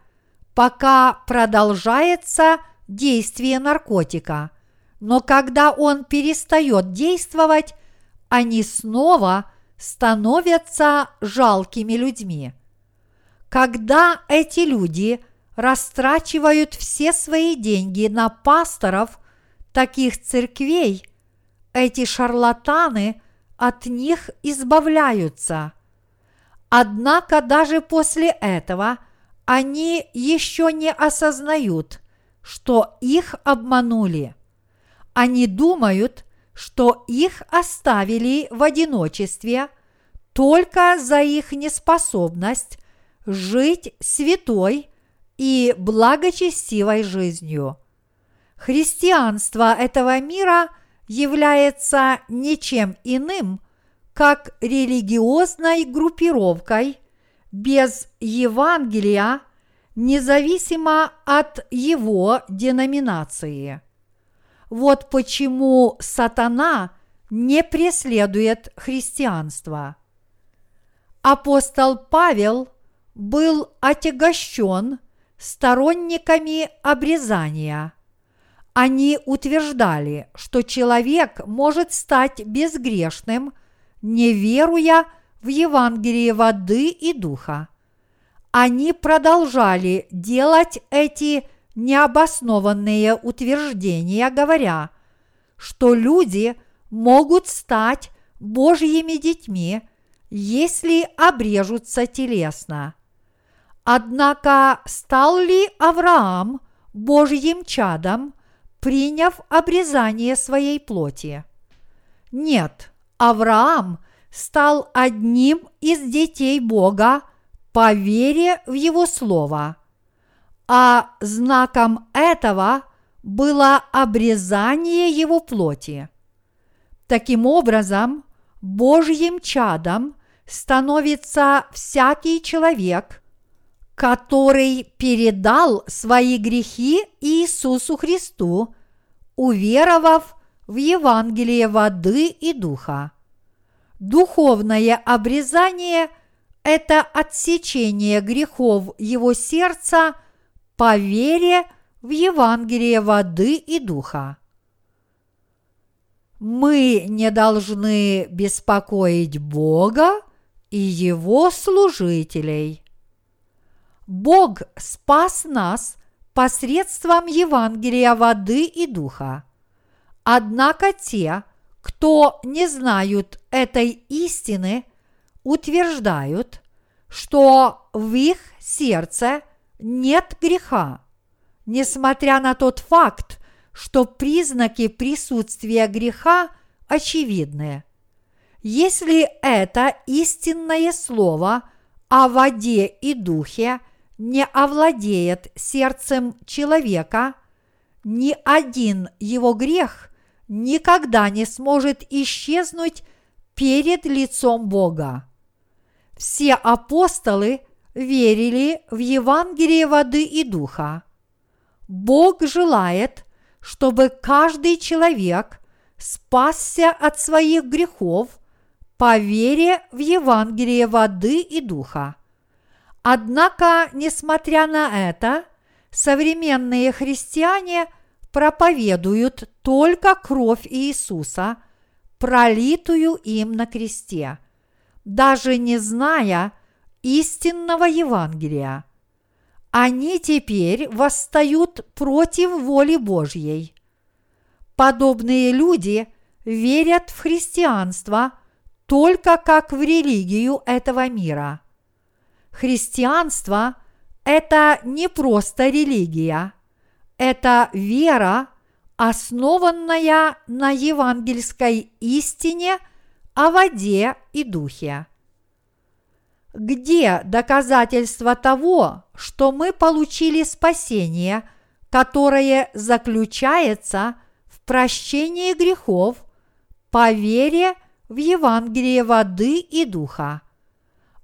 пока продолжается действие наркотика. Но когда он перестает действовать, они снова становятся жалкими людьми. Когда эти люди растрачивают все свои деньги на пасторов таких церквей, эти шарлатаны от них избавляются – Однако даже после этого они еще не осознают, что их обманули. Они думают, что их оставили в одиночестве только за их неспособность жить святой и благочестивой жизнью. Христианство этого мира является ничем иным – как религиозной группировкой без Евангелия, независимо от его деноминации. Вот почему сатана не преследует христианство. Апостол Павел был отягощен сторонниками обрезания. Они утверждали, что человек может стать безгрешным – не веруя в Евангелие воды и духа. Они продолжали делать эти необоснованные утверждения, говоря, что люди могут стать Божьими детьми, если обрежутся телесно. Однако стал ли Авраам Божьим чадом, приняв обрезание своей плоти? Нет, Авраам стал одним из детей Бога по вере в Его Слово, а знаком этого было обрезание Его плоти. Таким образом, Божьим чадом становится всякий человек, который передал свои грехи Иисусу Христу, уверовав в Евангелие воды и духа. Духовное обрезание – это отсечение грехов его сердца по вере в Евангелие воды и духа. мы не должны беспокоить Бога и Его служителей. Бог спас нас посредством Евангелия воды и духа. Однако те, кто не знают этой истины, утверждают, что в их сердце нет греха, несмотря на тот факт, что признаки присутствия греха очевидны. Если это истинное слово о воде и духе не овладеет сердцем человека, ни один его грех никогда не сможет исчезнуть перед лицом Бога. Все апостолы верили в Евангелие воды и духа. Бог желает, чтобы каждый человек спасся от своих грехов по вере в Евангелие воды и духа. Однако, несмотря на это, современные христиане проповедуют только кровь Иисуса, пролитую им на кресте, даже не зная истинного Евангелия. Они теперь восстают против воли Божьей. Подобные люди верят в христианство только как в религию этого мира. Христианство – это не просто религия, это вера, основанная на евангельской истине о воде и духе. Где доказательства того, что мы получили спасение, которое заключается в прощении грехов по вере в Евангелие воды и духа?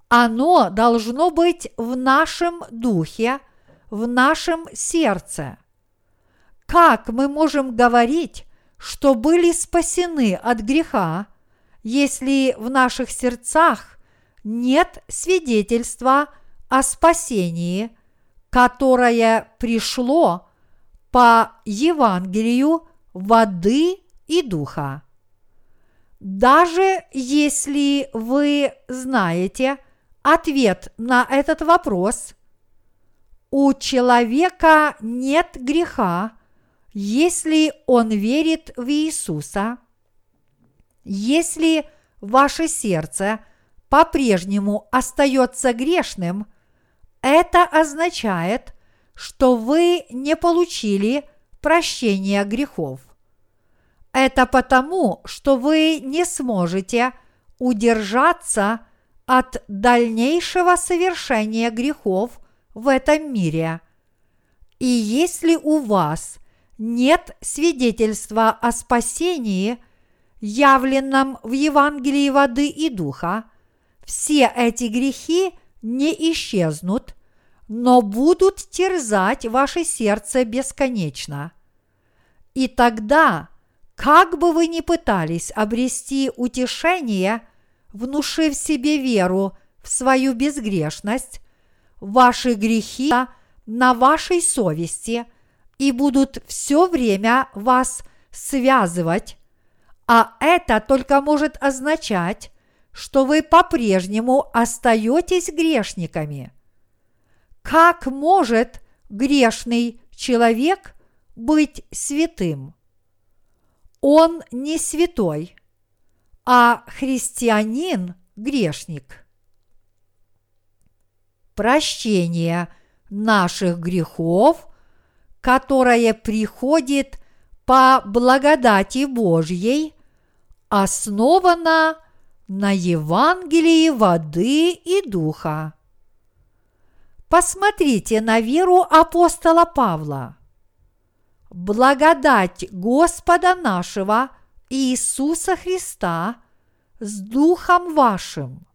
Оно должно быть в нашем духе, в нашем сердце. Как мы можем говорить, что были спасены от греха, если в наших сердцах нет свидетельства о спасении, которое пришло по Евангелию воды и духа. Даже если вы знаете ответ на этот вопрос, у человека нет греха, если он верит в Иисуса, если ваше сердце – по-прежнему остается грешным, это означает, что вы не получили прощения грехов. Это потому, что вы не сможете удержаться от дальнейшего совершения грехов в этом мире. И если у вас нет свидетельства о спасении, явленном в Евангелии воды и духа – все эти грехи не исчезнут, но будут терзать ваше сердце бесконечно. И тогда, как бы вы ни пытались обрести утешение, внушив себе веру в свою безгрешность, ваши грехи на вашей совести и будут все время вас связывать, а это только может означать, что вы по-прежнему остаетесь грешниками. Как может грешный человек быть святым? Он не святой, а христианин – грешник. Прощение наших грехов, которое приходит по благодати Божьей, основано на Евангелии воды и духа. Посмотрите на веру апостола Павла. Благодать Господа нашего Иисуса Христа с Духом вашим.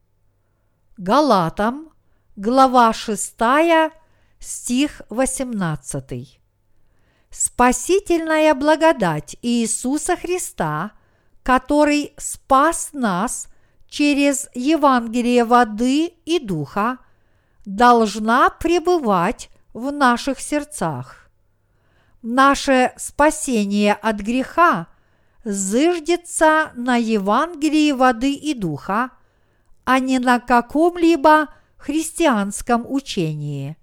Галатам, глава 6, стих 18. Спасительная благодать Иисуса Христа, который спас нас через Евангелие воды и духа должна пребывать в наших сердцах. Наше спасение от греха зыждется на Евангелии воды и духа, а не на каком-либо христианском учении.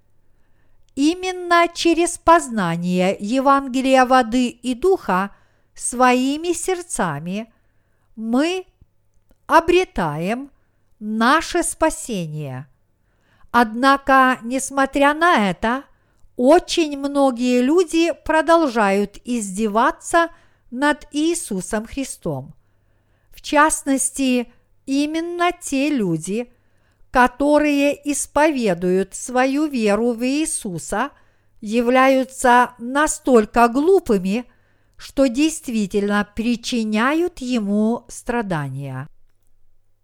Именно через познание Евангелия воды и духа своими сердцами мы обретаем наше спасение. Однако, несмотря на это, очень многие люди продолжают издеваться над Иисусом Христом. В частности, именно те люди, которые исповедуют свою веру в Иисуса, являются настолько глупыми, что действительно причиняют ему страдания.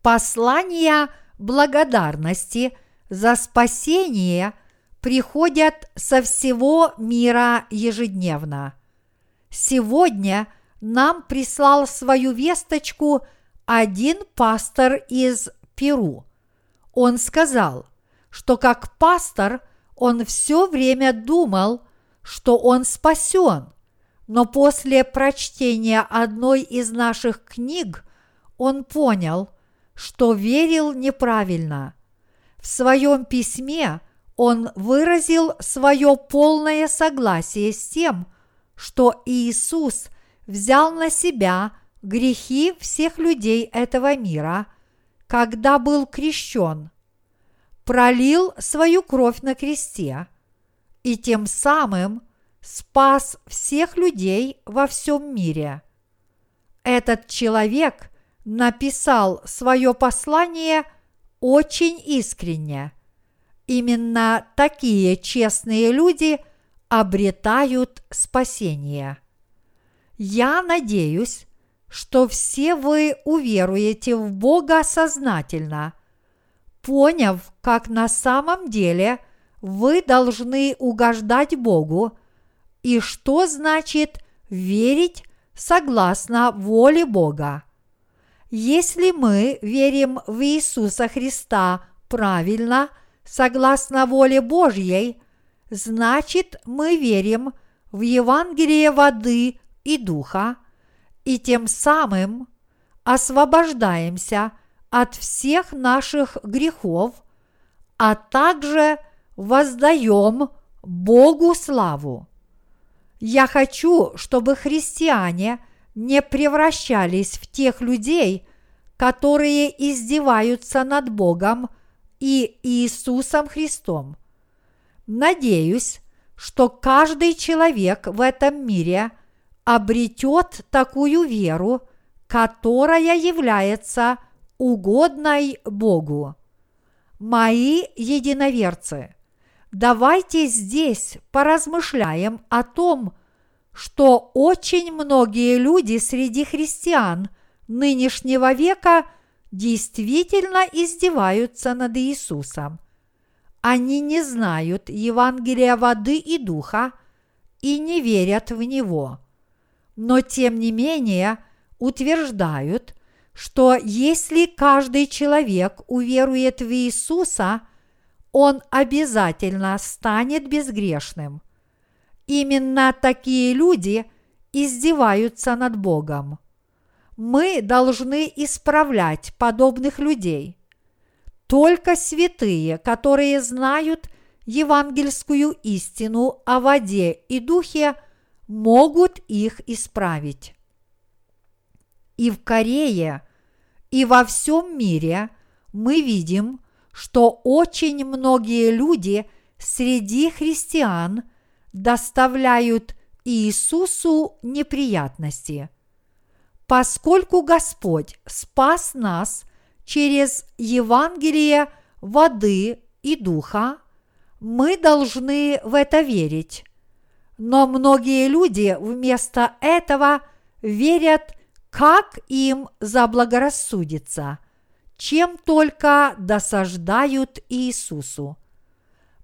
Послания благодарности за спасение приходят со всего мира ежедневно. Сегодня нам прислал свою весточку один пастор из Перу. Он сказал, что как пастор он все время думал, что он спасен, но после прочтения одной из наших книг он понял, что верил неправильно. В своем письме он выразил свое полное согласие с тем, что Иисус взял на себя грехи всех людей этого мира, когда был крещен, пролил свою кровь на кресте и тем самым спас всех людей во всем мире. Этот человек написал свое послание очень искренне. Именно такие честные люди обретают спасение. Я надеюсь, что все вы уверуете в Бога сознательно, поняв, как на самом деле вы должны угождать Богу и что значит верить согласно воле Бога. Если мы верим в Иисуса Христа правильно, согласно воле Божьей, значит мы верим в Евангелие воды и духа, и тем самым освобождаемся от всех наших грехов, а также воздаем Богу славу. Я хочу, чтобы христиане не превращались в тех людей, которые издеваются над Богом и Иисусом Христом. Надеюсь, что каждый человек в этом мире обретет такую веру, которая является угодной Богу. Мои единоверцы, давайте здесь поразмышляем о том, что очень многие люди среди христиан нынешнего века действительно издеваются над Иисусом. Они не знают Евангелия воды и духа и не верят в Него. Но тем не менее утверждают, что если каждый человек уверует в Иисуса, он обязательно станет безгрешным. Именно такие люди издеваются над Богом. Мы должны исправлять подобных людей. Только святые, которые знают евангельскую истину о воде и духе, могут их исправить. И в Корее, и во всем мире мы видим, что очень многие люди среди христиан – доставляют Иисусу неприятности. Поскольку Господь спас нас через Евангелие воды и духа, мы должны в это верить. Но многие люди вместо этого верят, как им заблагорассудится, чем только досаждают Иисусу.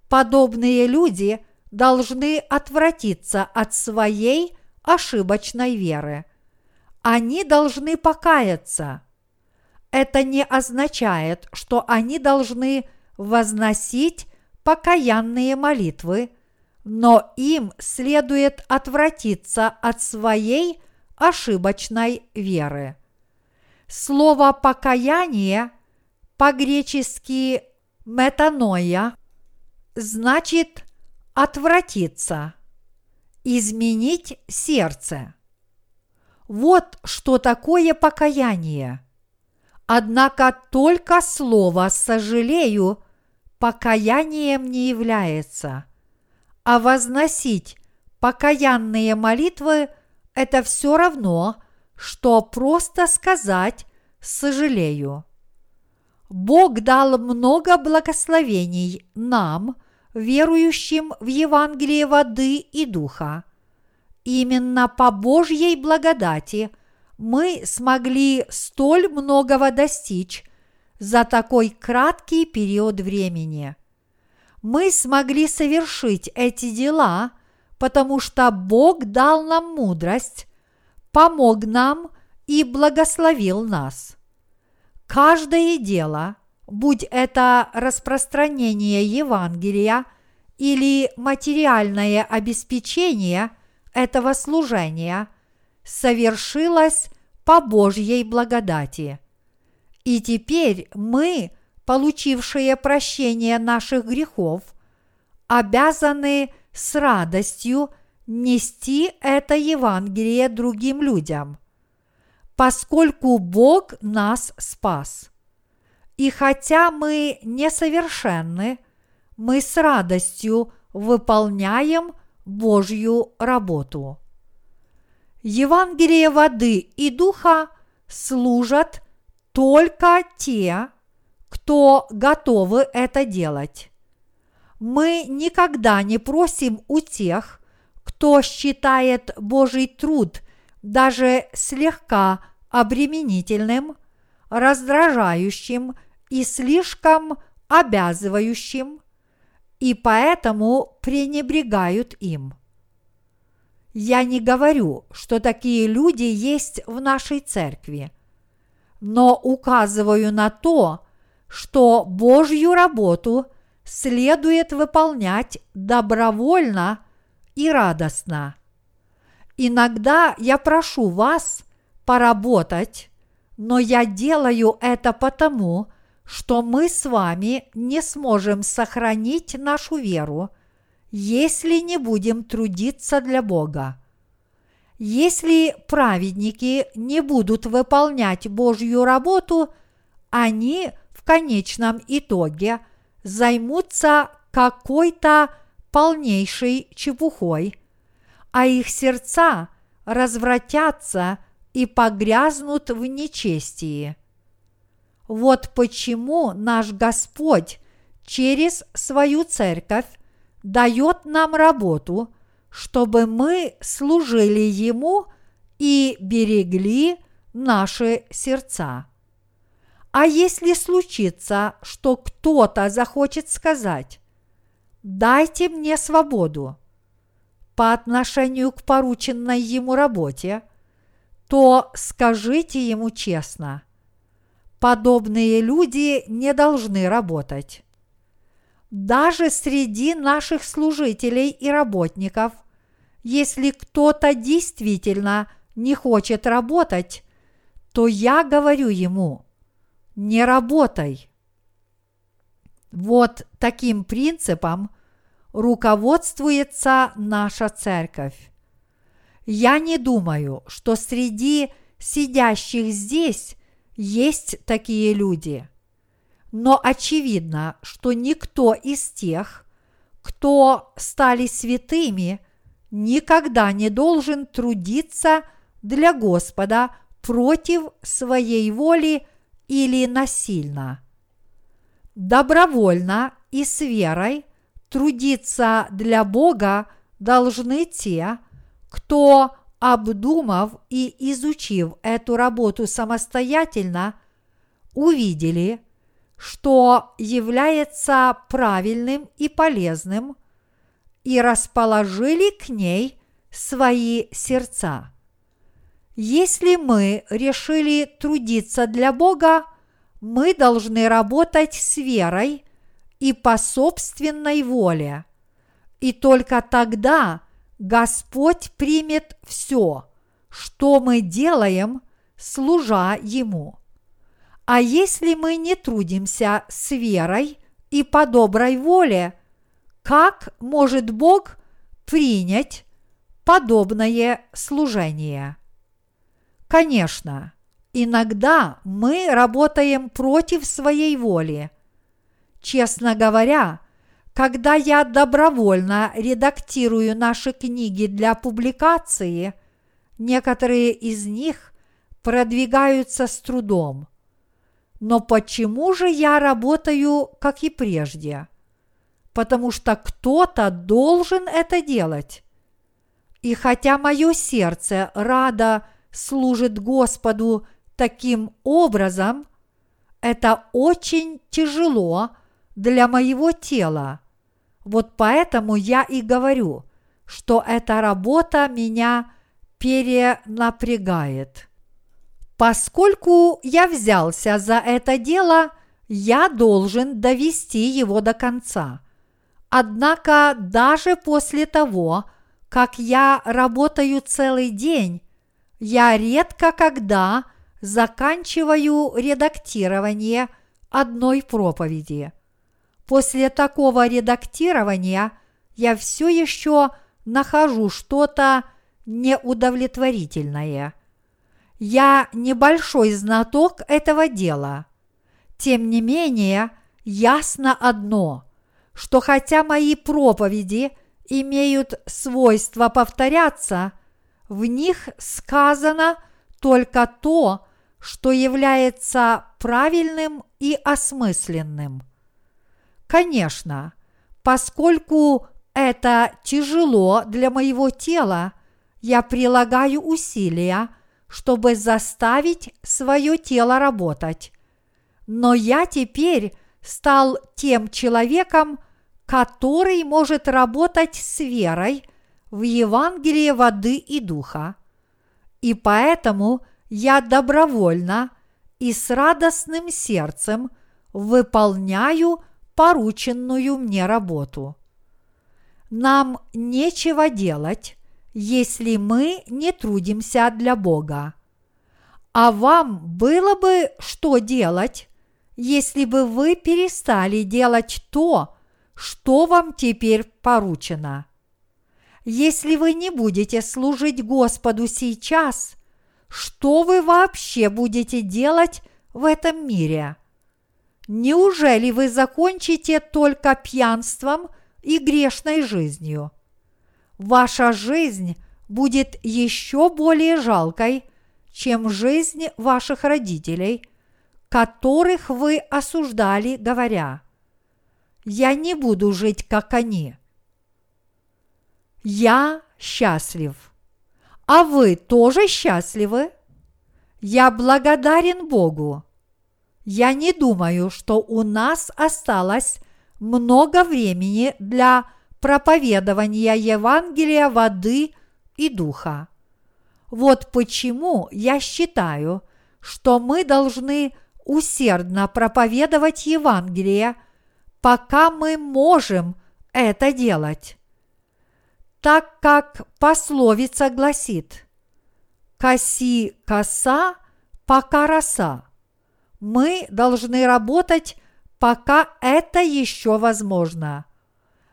Подобные люди – должны отвратиться от своей ошибочной веры. Они должны покаяться. Это не означает, что они должны возносить покаянные молитвы, но им следует отвратиться от своей ошибочной веры. Слово «покаяние» по-гречески «метаноя» значит «отвратиться», «изменить сердце». Вот что такое покаяние. Однако только слово «сожалею» покаянием не является, а возносить покаянные молитвы – это все равно, что просто сказать «сожалею». Бог дал много благословений нам, верующим в Евангелие воды и духа. Именно по Божьей благодати мы смогли столь многого достичь за такой краткий период времени. Мы смогли совершить эти дела, потому что Бог дал нам мудрость, помог нам и благословил нас. Каждое дело, будь это распространение Евангелия или материальное обеспечение этого служения, совершилось по Божьей благодати. И теперь мы, получившие прощение наших грехов, обязаны с радостью нести это Евангелие другим людям, поскольку Бог нас спас. И хотя мы несовершенны, мы с радостью выполняем Божью работу. Евангелие воды и духа служат только те, кто готовы это делать. Мы никогда не просим у тех, кто считает Божий труд даже слегка обременительным, раздражающим и слишком обязывающим, и поэтому пренебрегают им. Я не говорю, что такие люди есть в нашей церкви – но указываю на то, что Божью работу следует выполнять добровольно и радостно. Иногда я прошу вас поработать, но я делаю это потому, что мы с вами не сможем сохранить нашу веру, если не будем трудиться для Бога. Если праведники не будут выполнять Божью работу, они в конечном итоге займутся какой-то полнейшей чепухой, а их сердца развратятся и погрязнут в нечестии. Вот почему наш Господь через свою церковь дает нам работу – чтобы мы служили Ему и берегли наши сердца. А если случится, что кто-то захочет сказать, дайте мне свободу по отношению к порученной ему работе, то скажите ему честно, подобные люди не должны работать. Даже среди наших служителей и работников если кто-то действительно не хочет работать, то я говорю ему, не работай. Вот таким принципом руководствуется наша церковь. Я не думаю, что среди сидящих здесь есть такие люди. Но очевидно, что никто из тех, кто стали святыми – никогда не должен трудиться для Господа против своей воли или насильно. Добровольно и с верой трудиться для Бога должны те, кто, обдумав и изучив эту работу самостоятельно, увидели, что является правильным и полезным – и расположили к ней свои сердца. Если мы решили трудиться для Бога, мы должны работать с верой и по собственной воле. И только тогда Господь примет все, что мы делаем, служа Ему. А если мы не трудимся с верой и по доброй воле, как может Бог принять подобное служение? Конечно, иногда мы работаем против своей воли. Честно говоря, когда я добровольно редактирую наши книги для публикации, некоторые из них продвигаются с трудом. Но почему же я работаю, как и прежде? Потому что кто-то должен это делать. И хотя мое сердце радо служит Господу таким образом, это очень тяжело для моего тела. Вот поэтому я и говорю, что эта работа меня перенапрягает. Поскольку я взялся за это дело, я должен довести его до конца. Однако даже после того, как я работаю целый день, я редко когда заканчиваю редактирование одной проповеди. После такого редактирования я все еще нахожу что-то неудовлетворительное. Я небольшой знаток этого дела. Тем не менее, ясно одно, что хотя мои проповеди имеют свойство повторяться, в них сказано только то, что является правильным и осмысленным. Конечно, поскольку это тяжело для моего тела, я прилагаю усилия, чтобы заставить свое тело работать. Но я теперь стал тем человеком, который может работать с верой в Евангелие воды и духа. И поэтому я добровольно и с радостным сердцем выполняю порученную мне работу. Нам нечего делать, если мы не трудимся для Бога. А вам было бы что делать, если бы вы перестали делать то, что вам теперь поручено. Если вы не будете служить Господу сейчас, что вы вообще будете делать в этом мире? Неужели вы закончите только пьянством и грешной жизнью? Ваша жизнь будет еще более жалкой, чем жизнь ваших родителей, которых вы осуждали, говоря, «Я не буду жить, как они». Я счастлив. А вы тоже счастливы? Я благодарен Богу я не думаю, что у нас осталось много времени для проповедования Евангелия воды и духа. Вот почему я считаю, что мы должны усердно проповедовать Евангелие, пока мы можем это делать. Так как пословица гласит «Коси коса, пока роса» мы должны работать, пока это еще возможно.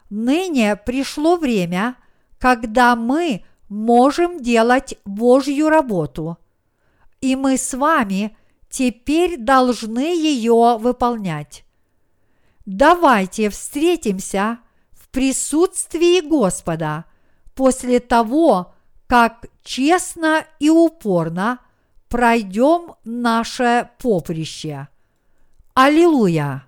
Ныне пришло время, когда мы можем делать Божью работу, и мы с вами теперь должны ее выполнять. Давайте встретимся в присутствии Господа после того, как честно и упорно – пройдем наше поприще. Аллилуйя!